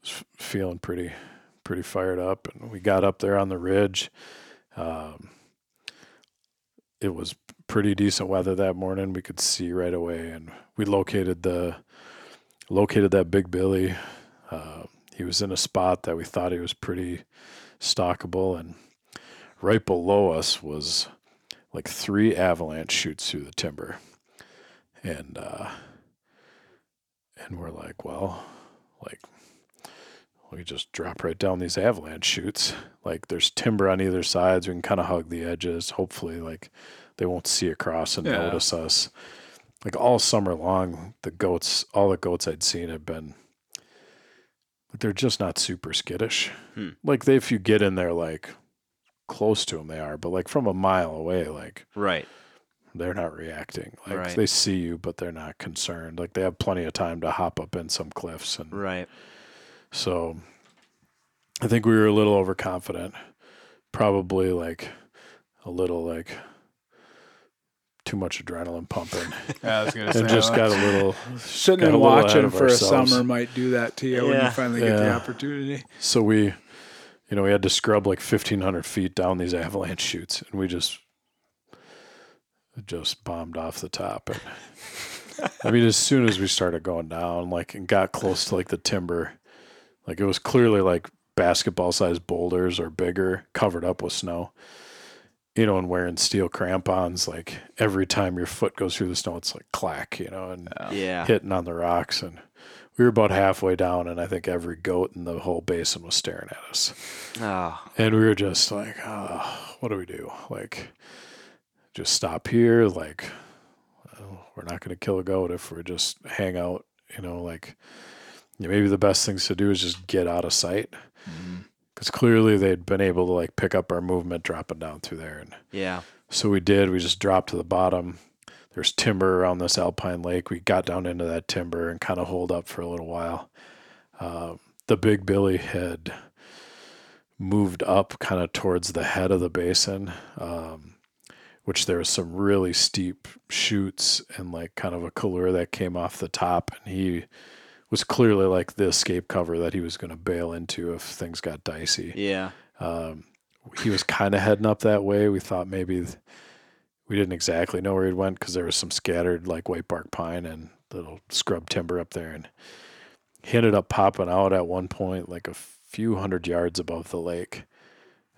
was feeling pretty pretty fired up, and we got up there on the ridge. Um, it was pretty decent weather that morning. We could see right away, and we located the located that big Billy. Uh, he was in a spot that we thought he was pretty stalkable, and right below us was like three avalanche chutes through the timber, and uh, and we're like, well, like we just drop right down these avalanche chutes. Like there's timber on either sides. We can kind of hug the edges. Hopefully, like they won't see across and Yeah. notice us. Like all summer long, the goats, all the goats I'd seen have been, they're just not super skittish. Hmm. Like they, if you get in there, like close to them, they are. But like from a mile away, like Right. they're not reacting. Like Right. they see you, but they're not concerned. Like they have plenty of time to hop up in some cliffs and Right. So I think we were a little overconfident. Probably like a little like too much adrenaline pumping. Yeah, I was gonna say. and just got a little sitting got and a little ahead watching of for a summer might do that to you when you finally get the opportunity. so we you know, we had to scrub like fifteen hundred feet down these avalanche chutes and we just just bombed off the top and I mean as soon as we started going down, like and got close to like the timber, like it was clearly like basketball sized boulders or bigger, covered up with snow. you know, and wearing steel crampons, like every time your foot goes through the snow, it's like clack, you know, and Yeah. hitting on the rocks. And we were about halfway down, and I think every goat in the whole basin was staring at us. Oh, And we were just like, oh, what do we do? Like, just stop here? Like, well, we're not going to kill a goat if we just hang out, you know, like, yeah, maybe the best things to do is just get out of sight. Because clearly they'd been able to like pick up our movement dropping down through there. And yeah. so we did. We just dropped to the bottom. There's timber around this alpine lake. We got down into that timber and kind of holed up for a little while. Uh, the big Billy had moved up kind of towards the head of the basin, um, which there was some really steep chutes and like kind of a couloir that came off the top. And he was clearly like the escape cover that he was going to bail into if things got dicey Yeah. um, he was kind of heading up that way. We thought maybe th- we didn't exactly know where he went because there was some scattered like white bark pine and little scrub timber up there, and he ended up popping out at one point like a few hundred yards above the lake,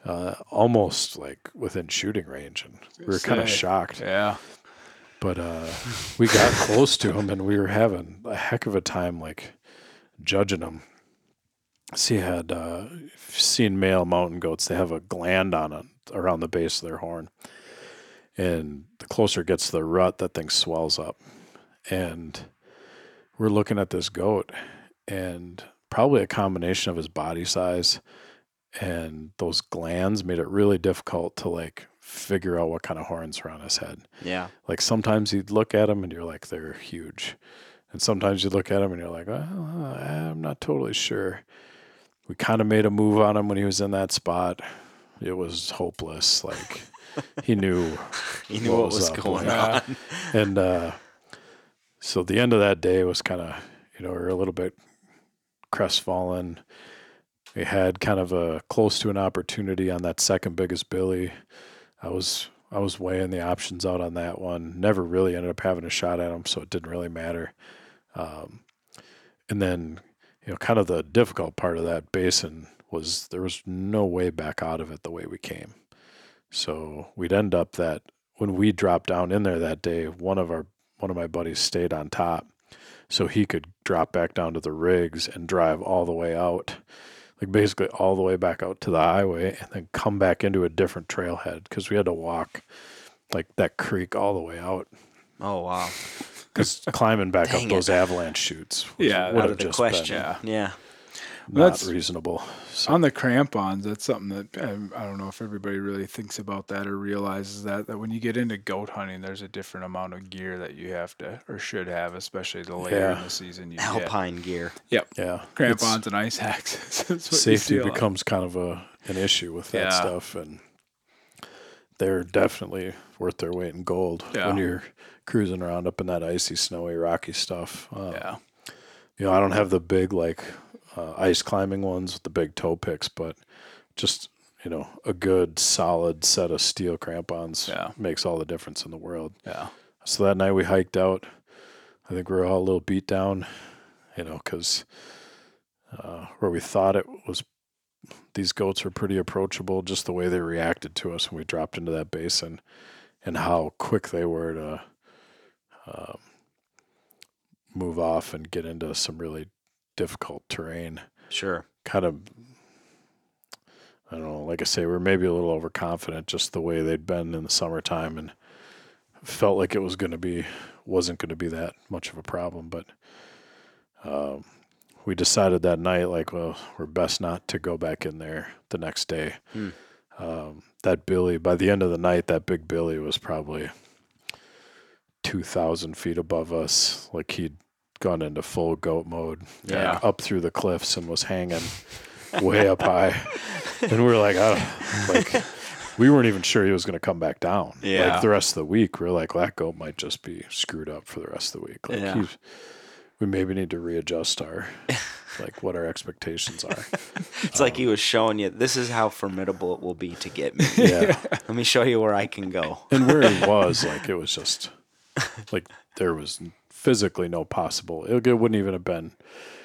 uh, almost like within shooting range, and we were kind of shocked. Yeah. But uh, we got close to him, and we were having a heck of a time like judging him. So he had uh, seen male mountain goats; they have a gland on it around the base of their horn, and the closer it gets to the rut, that thing swells up. And we're looking at this goat, and probably a combination of his body size and those glands made it really difficult to like figure out what kind of horns are on his head. Yeah. Like sometimes you'd look at them and you're like, they're huge. And sometimes you look at them and you're like, well, I'm not totally sure. We kind of made a move on him when he was in that spot. It was hopeless. Like he knew he knew what, was, up, going on. and uh, so the end of that day was kind of, you know, we were a little bit crestfallen. We had kind of a close to an opportunity on that second biggest Billy. I was I was weighing the options out on that one. Never really ended up having a shot at him, so it didn't really matter. Um, and then, you know, kind of the difficult part of that basin was there was no way back out of it the way we came. So we'd end up that when we dropped down in there that day, one of our one of my buddies stayed on top, so he could drop back down to the rigs and drive all the way out, like basically all the way back out to the highway, and then come back into a different trailhead because we had to walk like that creek all the way out Oh wow. because climbing back up Dang those avalanche chutes, was- Yeah, would Out of the just question. been Yeah. Not That's- reasonable. So, On the crampons, that's something that um, I don't know if everybody really thinks about that or realizes that that when you get into goat hunting, there's a different amount of gear that you have to or should have, especially the later in the season. You get. Alpine gear. Yep. yeah, it's- Crampons and ice axes. That's what safety see a lot. becomes kind of a an issue with that Yeah. stuff and they're definitely worth their weight in gold Yeah. when you're cruising around up in that icy snowy rocky stuff um, Yeah. you know i don't have the big like uh, ice climbing ones with the big toe picks but just you know a good solid set of steel crampons Yeah. makes all the difference in the world Yeah. so that night we hiked out. I think we were all a little beat down, you know, because uh, where we thought it was, these goats were pretty approachable. Just the way they reacted to us when we dropped into that basin, and how quick they were to um, move off and get into some really difficult terrain. Sure. Kind of, I don't know. Like I say, we're maybe a little overconfident, just the way they'd been in the summertime, and felt like it was going to be wasn't going to be that much of a problem but um, we decided that night like well we're best not to go back in there the next day Hmm. um, that billy by the end of the night that big billy was probably 2000 feet above us like he'd gone into full goat mode Yeah. like, up through the cliffs and was hanging way up high and we were like oh like we weren't even sure he was going to come back down. Yeah. Like the rest of the week, we are like, that goat might just be screwed up for the rest of the week. Like Yeah. we maybe need to readjust our, like what our expectations are. It's like he um, was showing you this is how formidable it will be to get me. Yeah. Let me show you where I can go. and where he was, like it was just, like there was physically no possible. It, it wouldn't even have been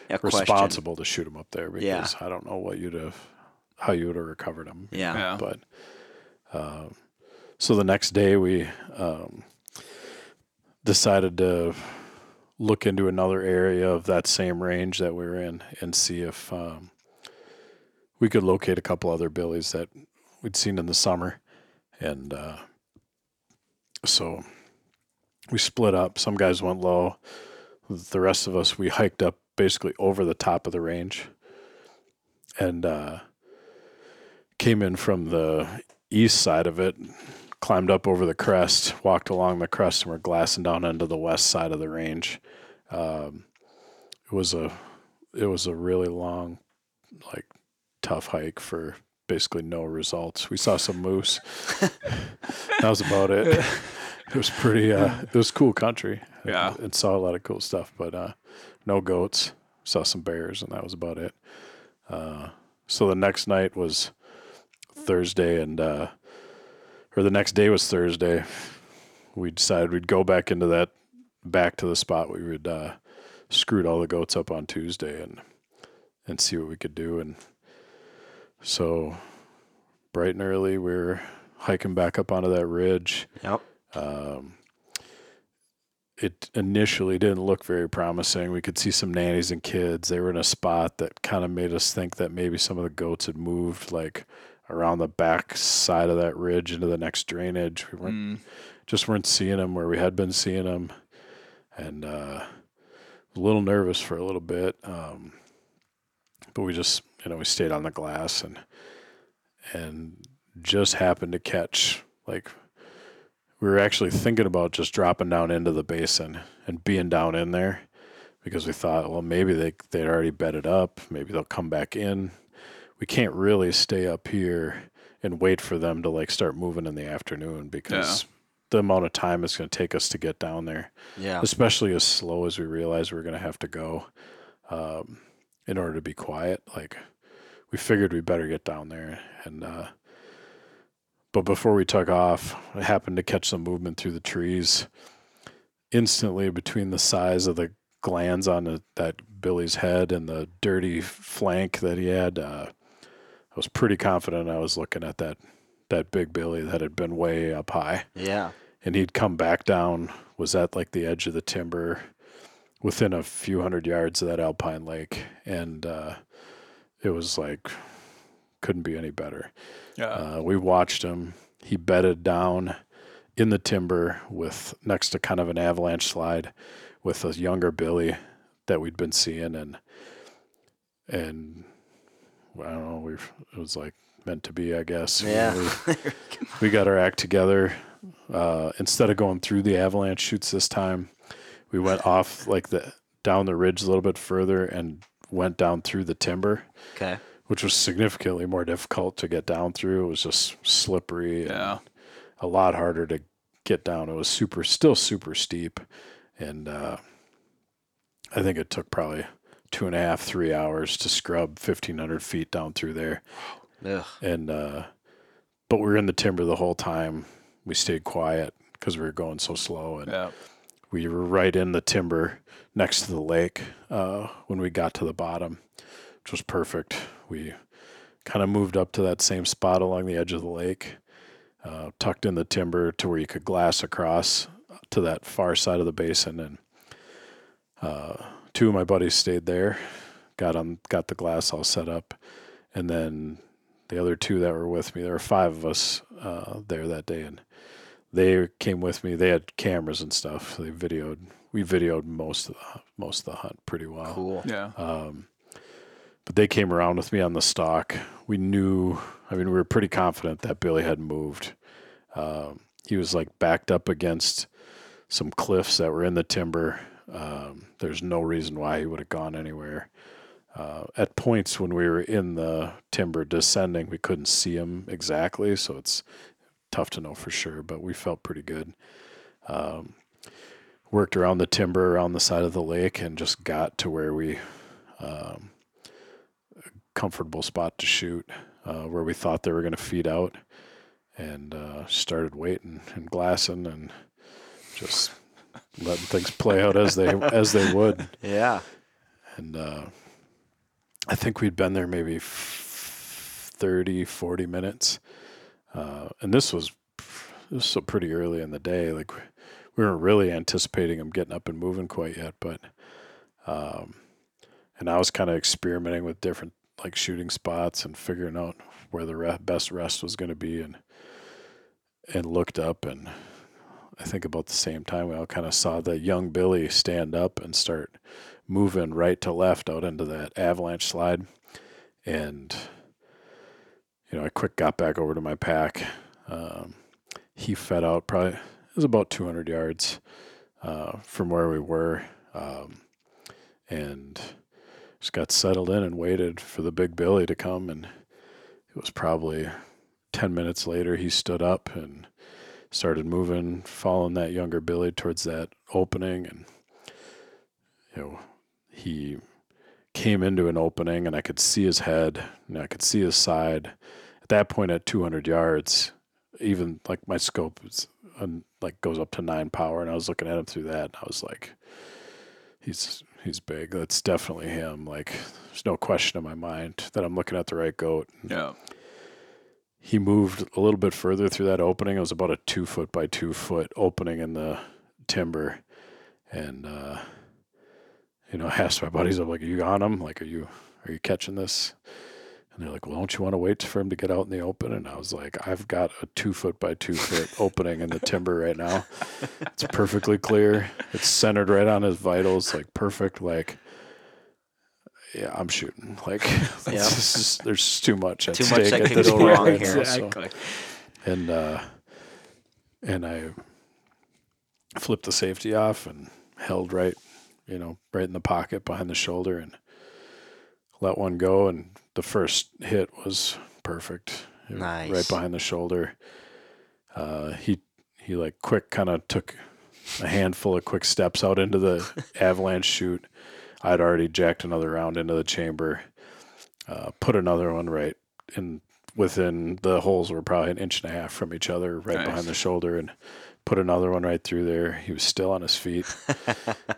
A question. responsible to shoot him up there because Yeah. I don't know what you'd have, how you would have recovered him. Yeah. Yeah. But, um, so the next day we um, decided to look into another area of that same range that we were in and see if um, we could locate a couple other billies that we'd seen in the summer. And uh, so we split up. Some guys went low. The rest of us, we hiked up basically over the top of the range and uh, came in from the east side of it, climbed up over the crest, walked along the crest, and we're glassing down into the west side of the range. Um, it was a it was a really long, like tough hike for basically no results. We saw some moose. that was about it. It was pretty. Uh, it was cool country. Yeah. and, saw a lot of cool stuff, but uh, no goats. Saw some bears, and that was about it. Uh, so the next night was Thursday, and uh, or the next day was Thursday. We decided we'd go back into that, back to the spot we would uh, screwed all the goats up on Tuesday, and and see what we could do. And so bright and early, we are hiking back up onto that ridge. Yep. Um, it initially didn't look very promising. We could see some nannies and kids. They were in a spot that kind of made us think that maybe some of the goats had moved like around the back side of that ridge into the next drainage. We weren't Mm. just weren't seeing them where we had been seeing them, and uh, a little nervous for a little bit. Um, but we just you know we stayed on the glass and and just happened to catch like we were actually thinking about just dropping down into the basin and being down in there because we thought, well, maybe they they'd already bedded up. Maybe they'll come back in. We can't really stay up here and wait for them to like start moving in the afternoon because the amount of time it's going to take us to get down there, Yeah. especially as slow as we realize we're going to have to go um, in order to be quiet. Like we figured we better get down there and. Uh, but before we took off, I happened to catch some movement through the trees. Instantly, between the size of the glands on the, that Billy's head and the dirty flank that he had, uh, I was pretty confident I was looking at that that big Billy that had been way up high, Yeah. and he'd come back down. Was at like the edge of the timber, within a few hundred yards of that alpine lake, and uh, it was like couldn't be any better. Yeah. Uh, we watched him. He bedded down in the timber with next to kind of an avalanche slide with a younger Billy that we'd been seeing and and I don't know, we it was like meant to be, I guess. Yeah. we, we got our act together. Uh, instead of going through the avalanche chutes this time, we went off like the down the ridge a little bit further and went down through the timber okay. Which was significantly more difficult to get down through. It was just slippery and yeah. a lot harder to get down. It was super, still super steep, and uh, I think it took probably two and a half, three hours to scrub fifteen hundred feet down through there. Ugh. And uh, but we were in the timber the whole time. We stayed quiet because we were going so slow, and Yeah. we were right in the timber next to the lake uh, when we got to the bottom, which was perfect. We kind of moved up to that same spot along the edge of the lake, uh, tucked in the timber to where you could glass across to that far side of the basin, and uh, two of my buddies stayed there, got on, got the glass all set up, and then the other two that were with me, there were five of us uh, there that day, and they came with me. They had cameras and stuff. They videoed. We videoed most of the most of the hunt pretty well. Cool. Yeah. Um, but they came around with me on the stalk. We knew. I mean, we were pretty confident that Billy had moved. Um, he was like backed up against some cliffs that were in the timber. Um, there's no reason why he would have gone anywhere. Uh, at points when we were in the timber descending, we couldn't see him exactly, so it's tough to know for sure. But we felt pretty good. Um, worked around the timber around the side of the lake and just got to where we um, comfortable spot to shoot uh, where we thought they were going to feed out and uh, started waiting and glassing and just letting things play out as they as they would Yeah. and uh, I think we'd been there maybe f- 30 40 minutes uh, and this was it was so pretty early in the day. Like we weren't really anticipating him getting up and moving quite yet, but um, and I was kind of experimenting with different like shooting spots and figuring out where the best rest was going to be, and and looked up and I think about the same time we all kind of saw the young Billy stand up and start moving right to left out into that avalanche slide, and you know I quick got back over to my pack. Um, he fed out probably it was about 200 yards uh, from where we were, um, and just got settled in and waited for the big Billy to come. And it was probably 10 minutes later he stood up and started moving, following that younger Billy towards that opening, and you know he came into an opening and I could see his head and I could see his side. At that point, at 200 yards, even like my scope is like goes up to nine power, and I was looking at him through that, and I was like, he's he's big. That's definitely him. Like, there's no question in my mind that I'm looking at the right goat. Yeah. He moved a little bit further through that opening. It was about a two foot by two foot opening in the timber, and uh, you know, I asked my buddies, I'm like, "Are you on him? Like, are you are you catching this?" And they're like, well, don't you want to wait for him to get out in the open? And I was like, I've got a two foot by two foot opening in the timber right now. It's perfectly clear. It's centered right on his vitals, like perfect. Like, yeah, I'm shooting. Like, yeah. just, there's too much at too stake much that at could this go point. wrong right here. now, so- Exactly. and uh, and I flipped the safety off and held right, you know, right in the pocket behind the shoulder and let one go. And the first hit was perfect, Nice. right behind the shoulder. Uh, he he like quick kind of took a handful of quick steps out into the avalanche chute. I'd already jacked another round into the chamber, uh, put another one right in within the holes were probably an inch and a half from each other, right Nice. behind the shoulder, and put another one right through there. He was still on his feet.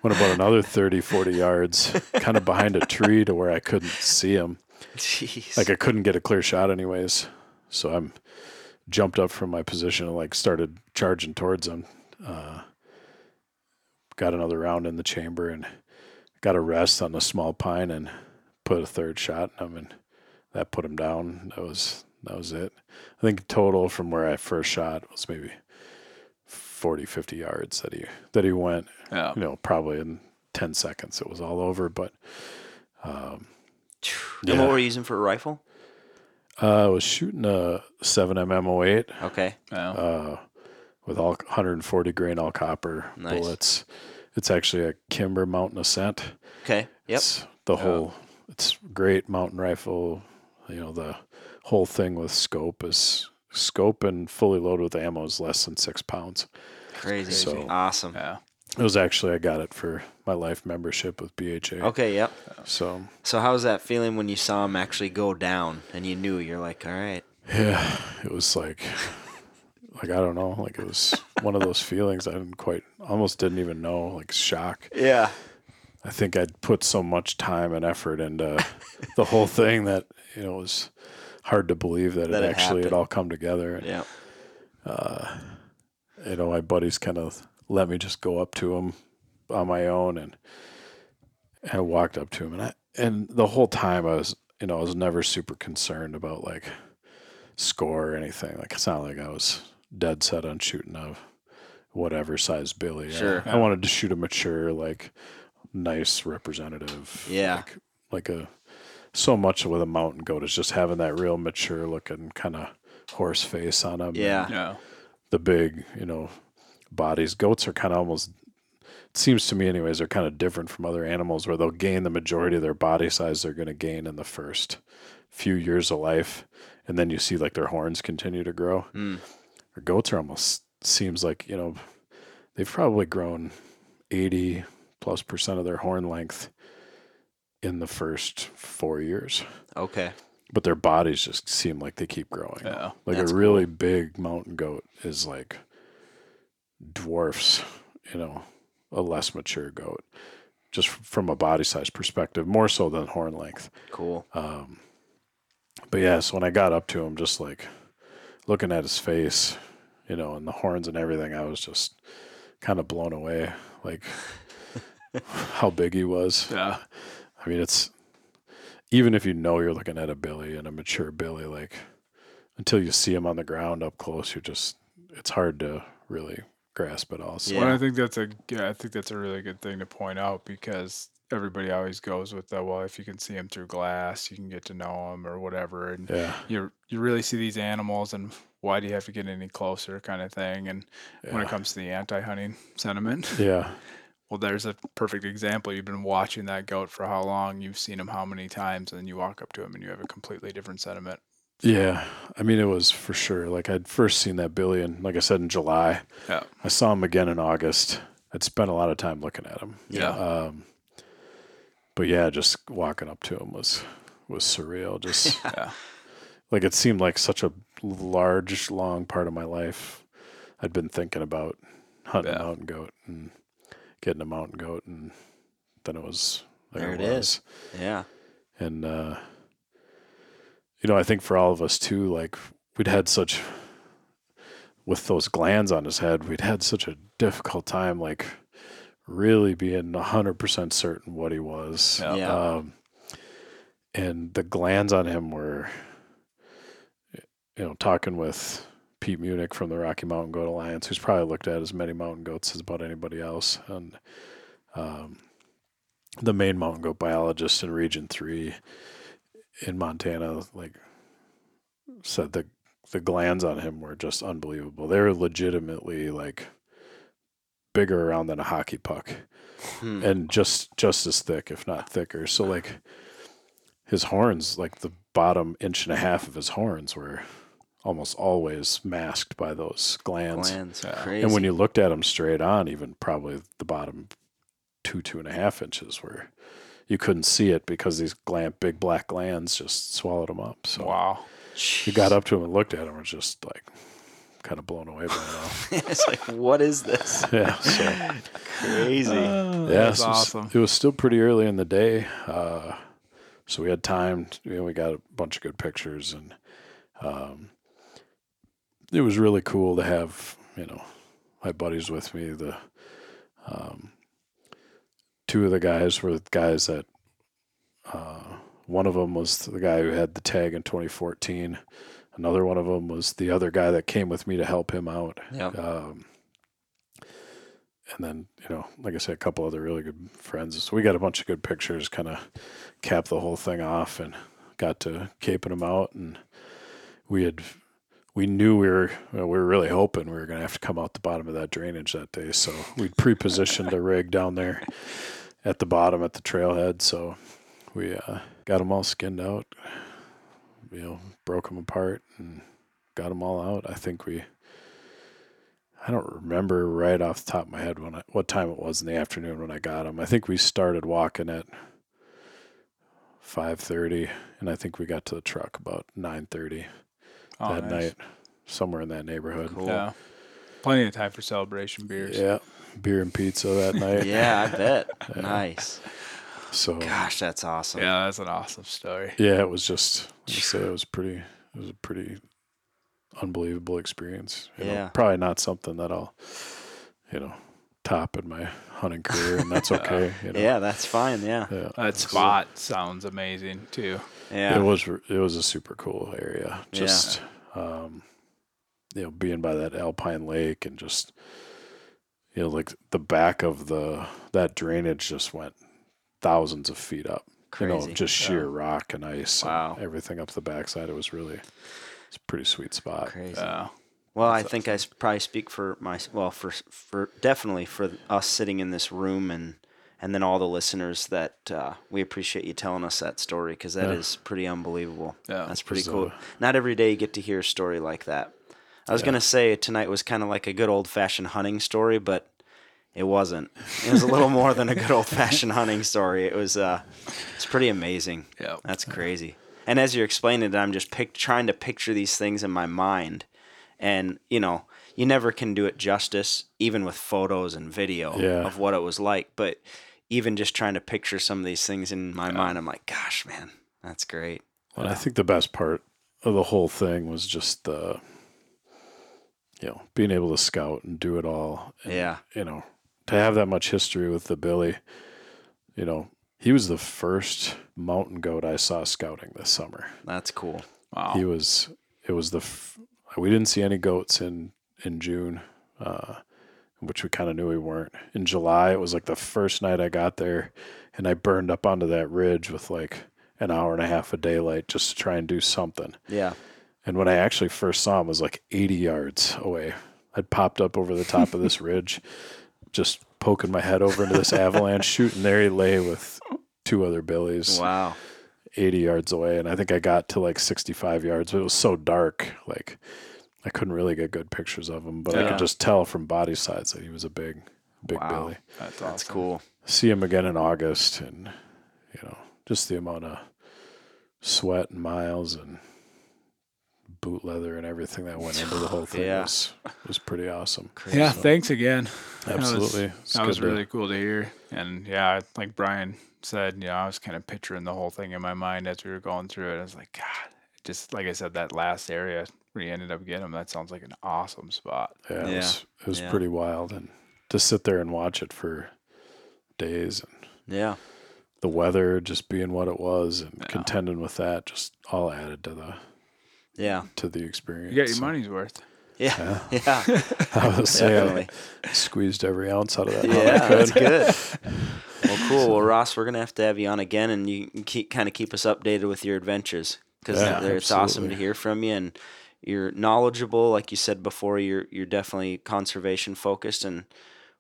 Went about another 30, 40 yards, kind of behind a tree to where I couldn't see him. Jeez. Like I couldn't get a clear shot, anyways. So I'm jumped up from my position and like started charging towards him. Uh, got another round in the chamber and got a rest on a small pine and put a third shot in him and that put him down. That was that was it. I think total from where I first shot was maybe 40, 50 yards that he that he went. Yeah. You know, probably in ten seconds it was all over. But um, and yeah. what were you using for a rifle? uh, I was shooting a seven mm 08 Okay. Yeah. uh, with all 140 grain all copper Nice. bullets. It's actually a Kimber Mountain Ascent. Okay. Yep. It's the Yeah. whole. It's great mountain rifle. You know the whole thing with scope is scope and fully loaded with ammo is less than six pounds. Crazy. So- awesome. Yeah. It was actually I got it for my life membership with BHA. Okay. Yep. So So how was that feeling when you saw him actually go down and you knew you're like, all right. yeah, it was like like I don't know, like it was one of those feelings I didn't quite almost didn't even know, like shock. Yeah. I think I'd put so much time and effort into the whole thing that you know it was hard to believe that, That it it actually had all come together. Yeah. Uh, you know, my buddies kind of let me just go up to him on my own, and, and I walked up to him, and I and the whole time I was, you know, I was never super concerned about like score or anything. Like it's not like I was dead set on shooting a whatever size Billy. I- Sure. I, wanted to shoot a mature, like nice representative. Yeah. Like, like a so much with a mountain goat is just having that real mature looking kind of horse face on them. Yeah. Yeah. The big, you know, bodies. Goats are kind of almost. It seems to me, anyways, they're kind of different from other animals where they'll gain the majority of their body size they're going to gain in the first few years of life, and then you see like their horns continue to grow. Mm. Or goats are almost seems like you know they've probably grown eighty plus percent of their horn length in the first four years, Okay. but their bodies just seem like they keep growing. Yeah. Like a really big mountain goat is like dwarfs, you know, a less mature goat, just from a body size perspective, more so than horn length. Cool. Um, but yeah, so when I got up to him, just like looking at his face, you know, and the horns and everything. I was just kind of blown away, like how big he was. Yeah. I mean, it's even if you know you're looking at a billy and a mature billy, like until you see him on the ground up close, you're just it's hard to really grasp it all. So Yeah. Well, I think that's a yeah, I think that's a really good thing to point out because everybody always goes with the well, if you can see him through glass, you can get to know him or whatever, and yeah, you you really see these animals and why do you have to get any closer kind of thing and when it comes to the anti-hunting sentiment yeah, well there's a perfect example you've been watching that goat for how long you've seen him how many times and then you walk up to him and you have a completely different sentiment yeah. I mean, it was for sure. Like I'd first seen that billy, in, like I said, in July. yeah I saw him again in August. I'd spent a lot of time looking at him. yeah Um, but yeah, just walking up to him was was surreal. Just yeah like it seemed like such a large, long part of my life. I'd been thinking about hunting Yeah. a mountain goat and getting a mountain goat, and then it was There it was. is. Yeah. And uh, you know, I think for all of us too, like we'd had such with those glands on his head, we'd had such a difficult time, like really being hundred percent certain what he was. Yeah. Yeah. Um, and the glands on him were, you know, talking with Pete Munich from the Rocky Mountain Goat Alliance, who's probably looked at as many mountain goats as about anybody else, and um, the main mountain goat biologist in Region Three in Montana, like said the the glands on him were just unbelievable. They were legitimately like bigger around than a hockey puck Hmm. and just just as thick, if not thicker. So like his horns, like the bottom inch and a half of his horns were almost always masked by those glands. Glands. Yeah. Crazy. And when you looked at them straight on, even probably the bottom two, two and a half inches were you couldn't see it because these gland, big black glands just swallowed them up. So wow you got up to him and looked at him and was just like kind of blown away by it all. it's like, what is this? yeah. So Crazy. yeah, so it was- awesome It was still pretty early in the day, uh, so we had time. To, you know, we got a bunch of good pictures, and um, it was really cool to have you know my buddies with me. The um, two of the guys were the guys that. Uh, one of them was the guy who had the tag in 2014. Another one of them was the other guy that came with me to help him out. Yep. Um, and then, you know, like I said, a couple other really good friends. So we got a bunch of good pictures, kind of cap the whole thing off, and got to caping them out. And we had, we knew we were, we were really hoping we were going to have to come out the bottom of that drainage that day. So we'd pre-positioned the rig down there at the bottom at the trailhead. So we uh, got them all skinned out, you know, broke them apart and got them all out. I think we. I don't remember right off the top of my head when I, what time it was in the afternoon when I got them. I think we started walking at five thirty, and I think we got to the truck about nine thirty Oh, that nice. night, somewhere in that neighborhood. Cool. yeah plenty of time for celebration beers Yeah, beer and pizza that night. Yeah, I bet. Nice. So Gosh, that's awesome. yeah that's an awesome story yeah, it was just. I say it was pretty. It was a pretty unbelievable experience. You know, Yeah. probably not something that I'll, you know, top in my hunting career, and that's okay. You know? Yeah, that's fine. Yeah. Yeah. that spot sounds amazing too Yeah. It was it was a super cool area. Just um, you know, being by that alpine lake and just you know, like the back of the that drainage just went thousands of feet up. You know, just sheer rock and ice Wow. and everything up the backside. It was really it's a pretty sweet spot. Crazy. yeah Well, I think I probably speak for my well for for definitely for us sitting in this room and and then all the listeners that uh, we appreciate you telling us that story because that is Yeah. pretty unbelievable. Yeah. that's pretty was, cool. Not every day you get to hear a story like that. I was Yeah. gonna say tonight was kind of like a good old fashioned hunting story, but it wasn't. It was a little more than a good old fashioned hunting story. It was uh, it's pretty amazing. yeah That's crazy. And as you're explaining it, I'm just pic- trying to picture these things in my mind. And, you know, you never can do it justice, even with photos and video Yeah. of what it was like. But even just trying to picture some of these things in my mind, I'm like, gosh, man, that's great. And I think the best part of the whole thing was just the you know, being able to scout and do it all. And, Yeah. You know, to have that much history with the Billy, you know, he was the first mountain goat I saw scouting this summer. That's cool. Wow. He was. It was the. F- we didn't see any goats in in June, uh, which we kind of knew we weren't. In July, it was like the first night I got there, and I burned up onto that ridge with like an hour and a half of daylight just to try and do something. Yeah. And when I actually first saw him, it was like 80 yards away. I'd popped up over the top of this ridge, just poking my head over into this avalanche, shooting. There he lay with two other billies. Wow. 80 yards away and I think I got to like 65 yards but it was so dark like I couldn't really get good pictures of him but I could just tell from body size that he was a big big Wow. billy That's That's cool. see him again in August and you know just the amount of sweat and miles and boot leather and everything that went into the whole thing Yeah. was was pretty awesome Crazy. Yeah, thanks again. absolutely It's That was good to- really cool to hear. And yeah, like Brian said, you know, I was kind of picturing the whole thing in my mind as we were going through it. I was like, God, just like I said, that last area where you ended up getting them, that sounds like an awesome spot. yeah, it Yeah. was, it was Yeah. pretty wild and to sit there and watch it for days and Yeah. the weather just being what it was and Yeah. contending with that just all added to the Yeah. to the experience. You got your So, money's worth. Yeah. Yeah. I was saying I squeezed every ounce out of that. hunt Yeah, that's good. Well, cool. Well, Ross, we're gonna have to have you on again, and you can keep kind of keep us updated with your adventures because Yeah, it's awesome to hear from you, and you're knowledgeable. Like you said before, you're you're definitely conservation focused, and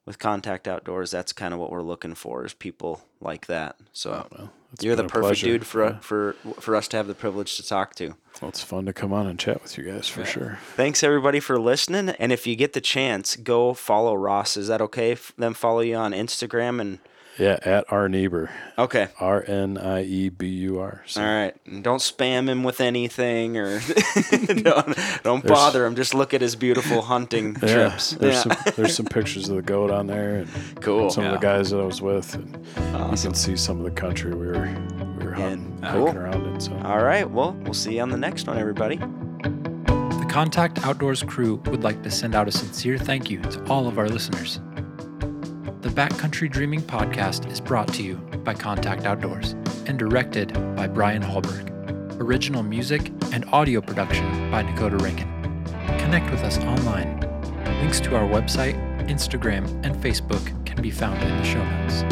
with Contact Outdoors, that's kind of what we're looking for is people like that. So oh, Well, you're the perfect pleasure. dude for Yeah. for for us to have the privilege to talk to. Well, it's fun to come on and chat with you guys for Yeah. sure. Thanks everybody for listening, and if you get the chance, go follow Ross. Is that okay? F- Them follow you on Instagram and Yeah, at our neighbor. okay. R N I E B U R. All right. And Don't spam him with anything or don't, don't bother him. Just look at his beautiful hunting yeah, trips. there's Yeah. some there's some pictures of the goat on there and cool. some of the guys that I was with, and you can see some of the country we were we were hunting, And- cool. around in. So All right. Well, we'll see you on the next one, everybody. The Contact Outdoors crew would like to send out a sincere thank you to all of our listeners. Backcountry Dreaming podcast is brought to you by Contact Outdoors and directed by Brian Hallberg. Original music and audio production by Dakota Rankin. Connect with us online. Links to our website, Instagram, and Facebook can be found in the show notes.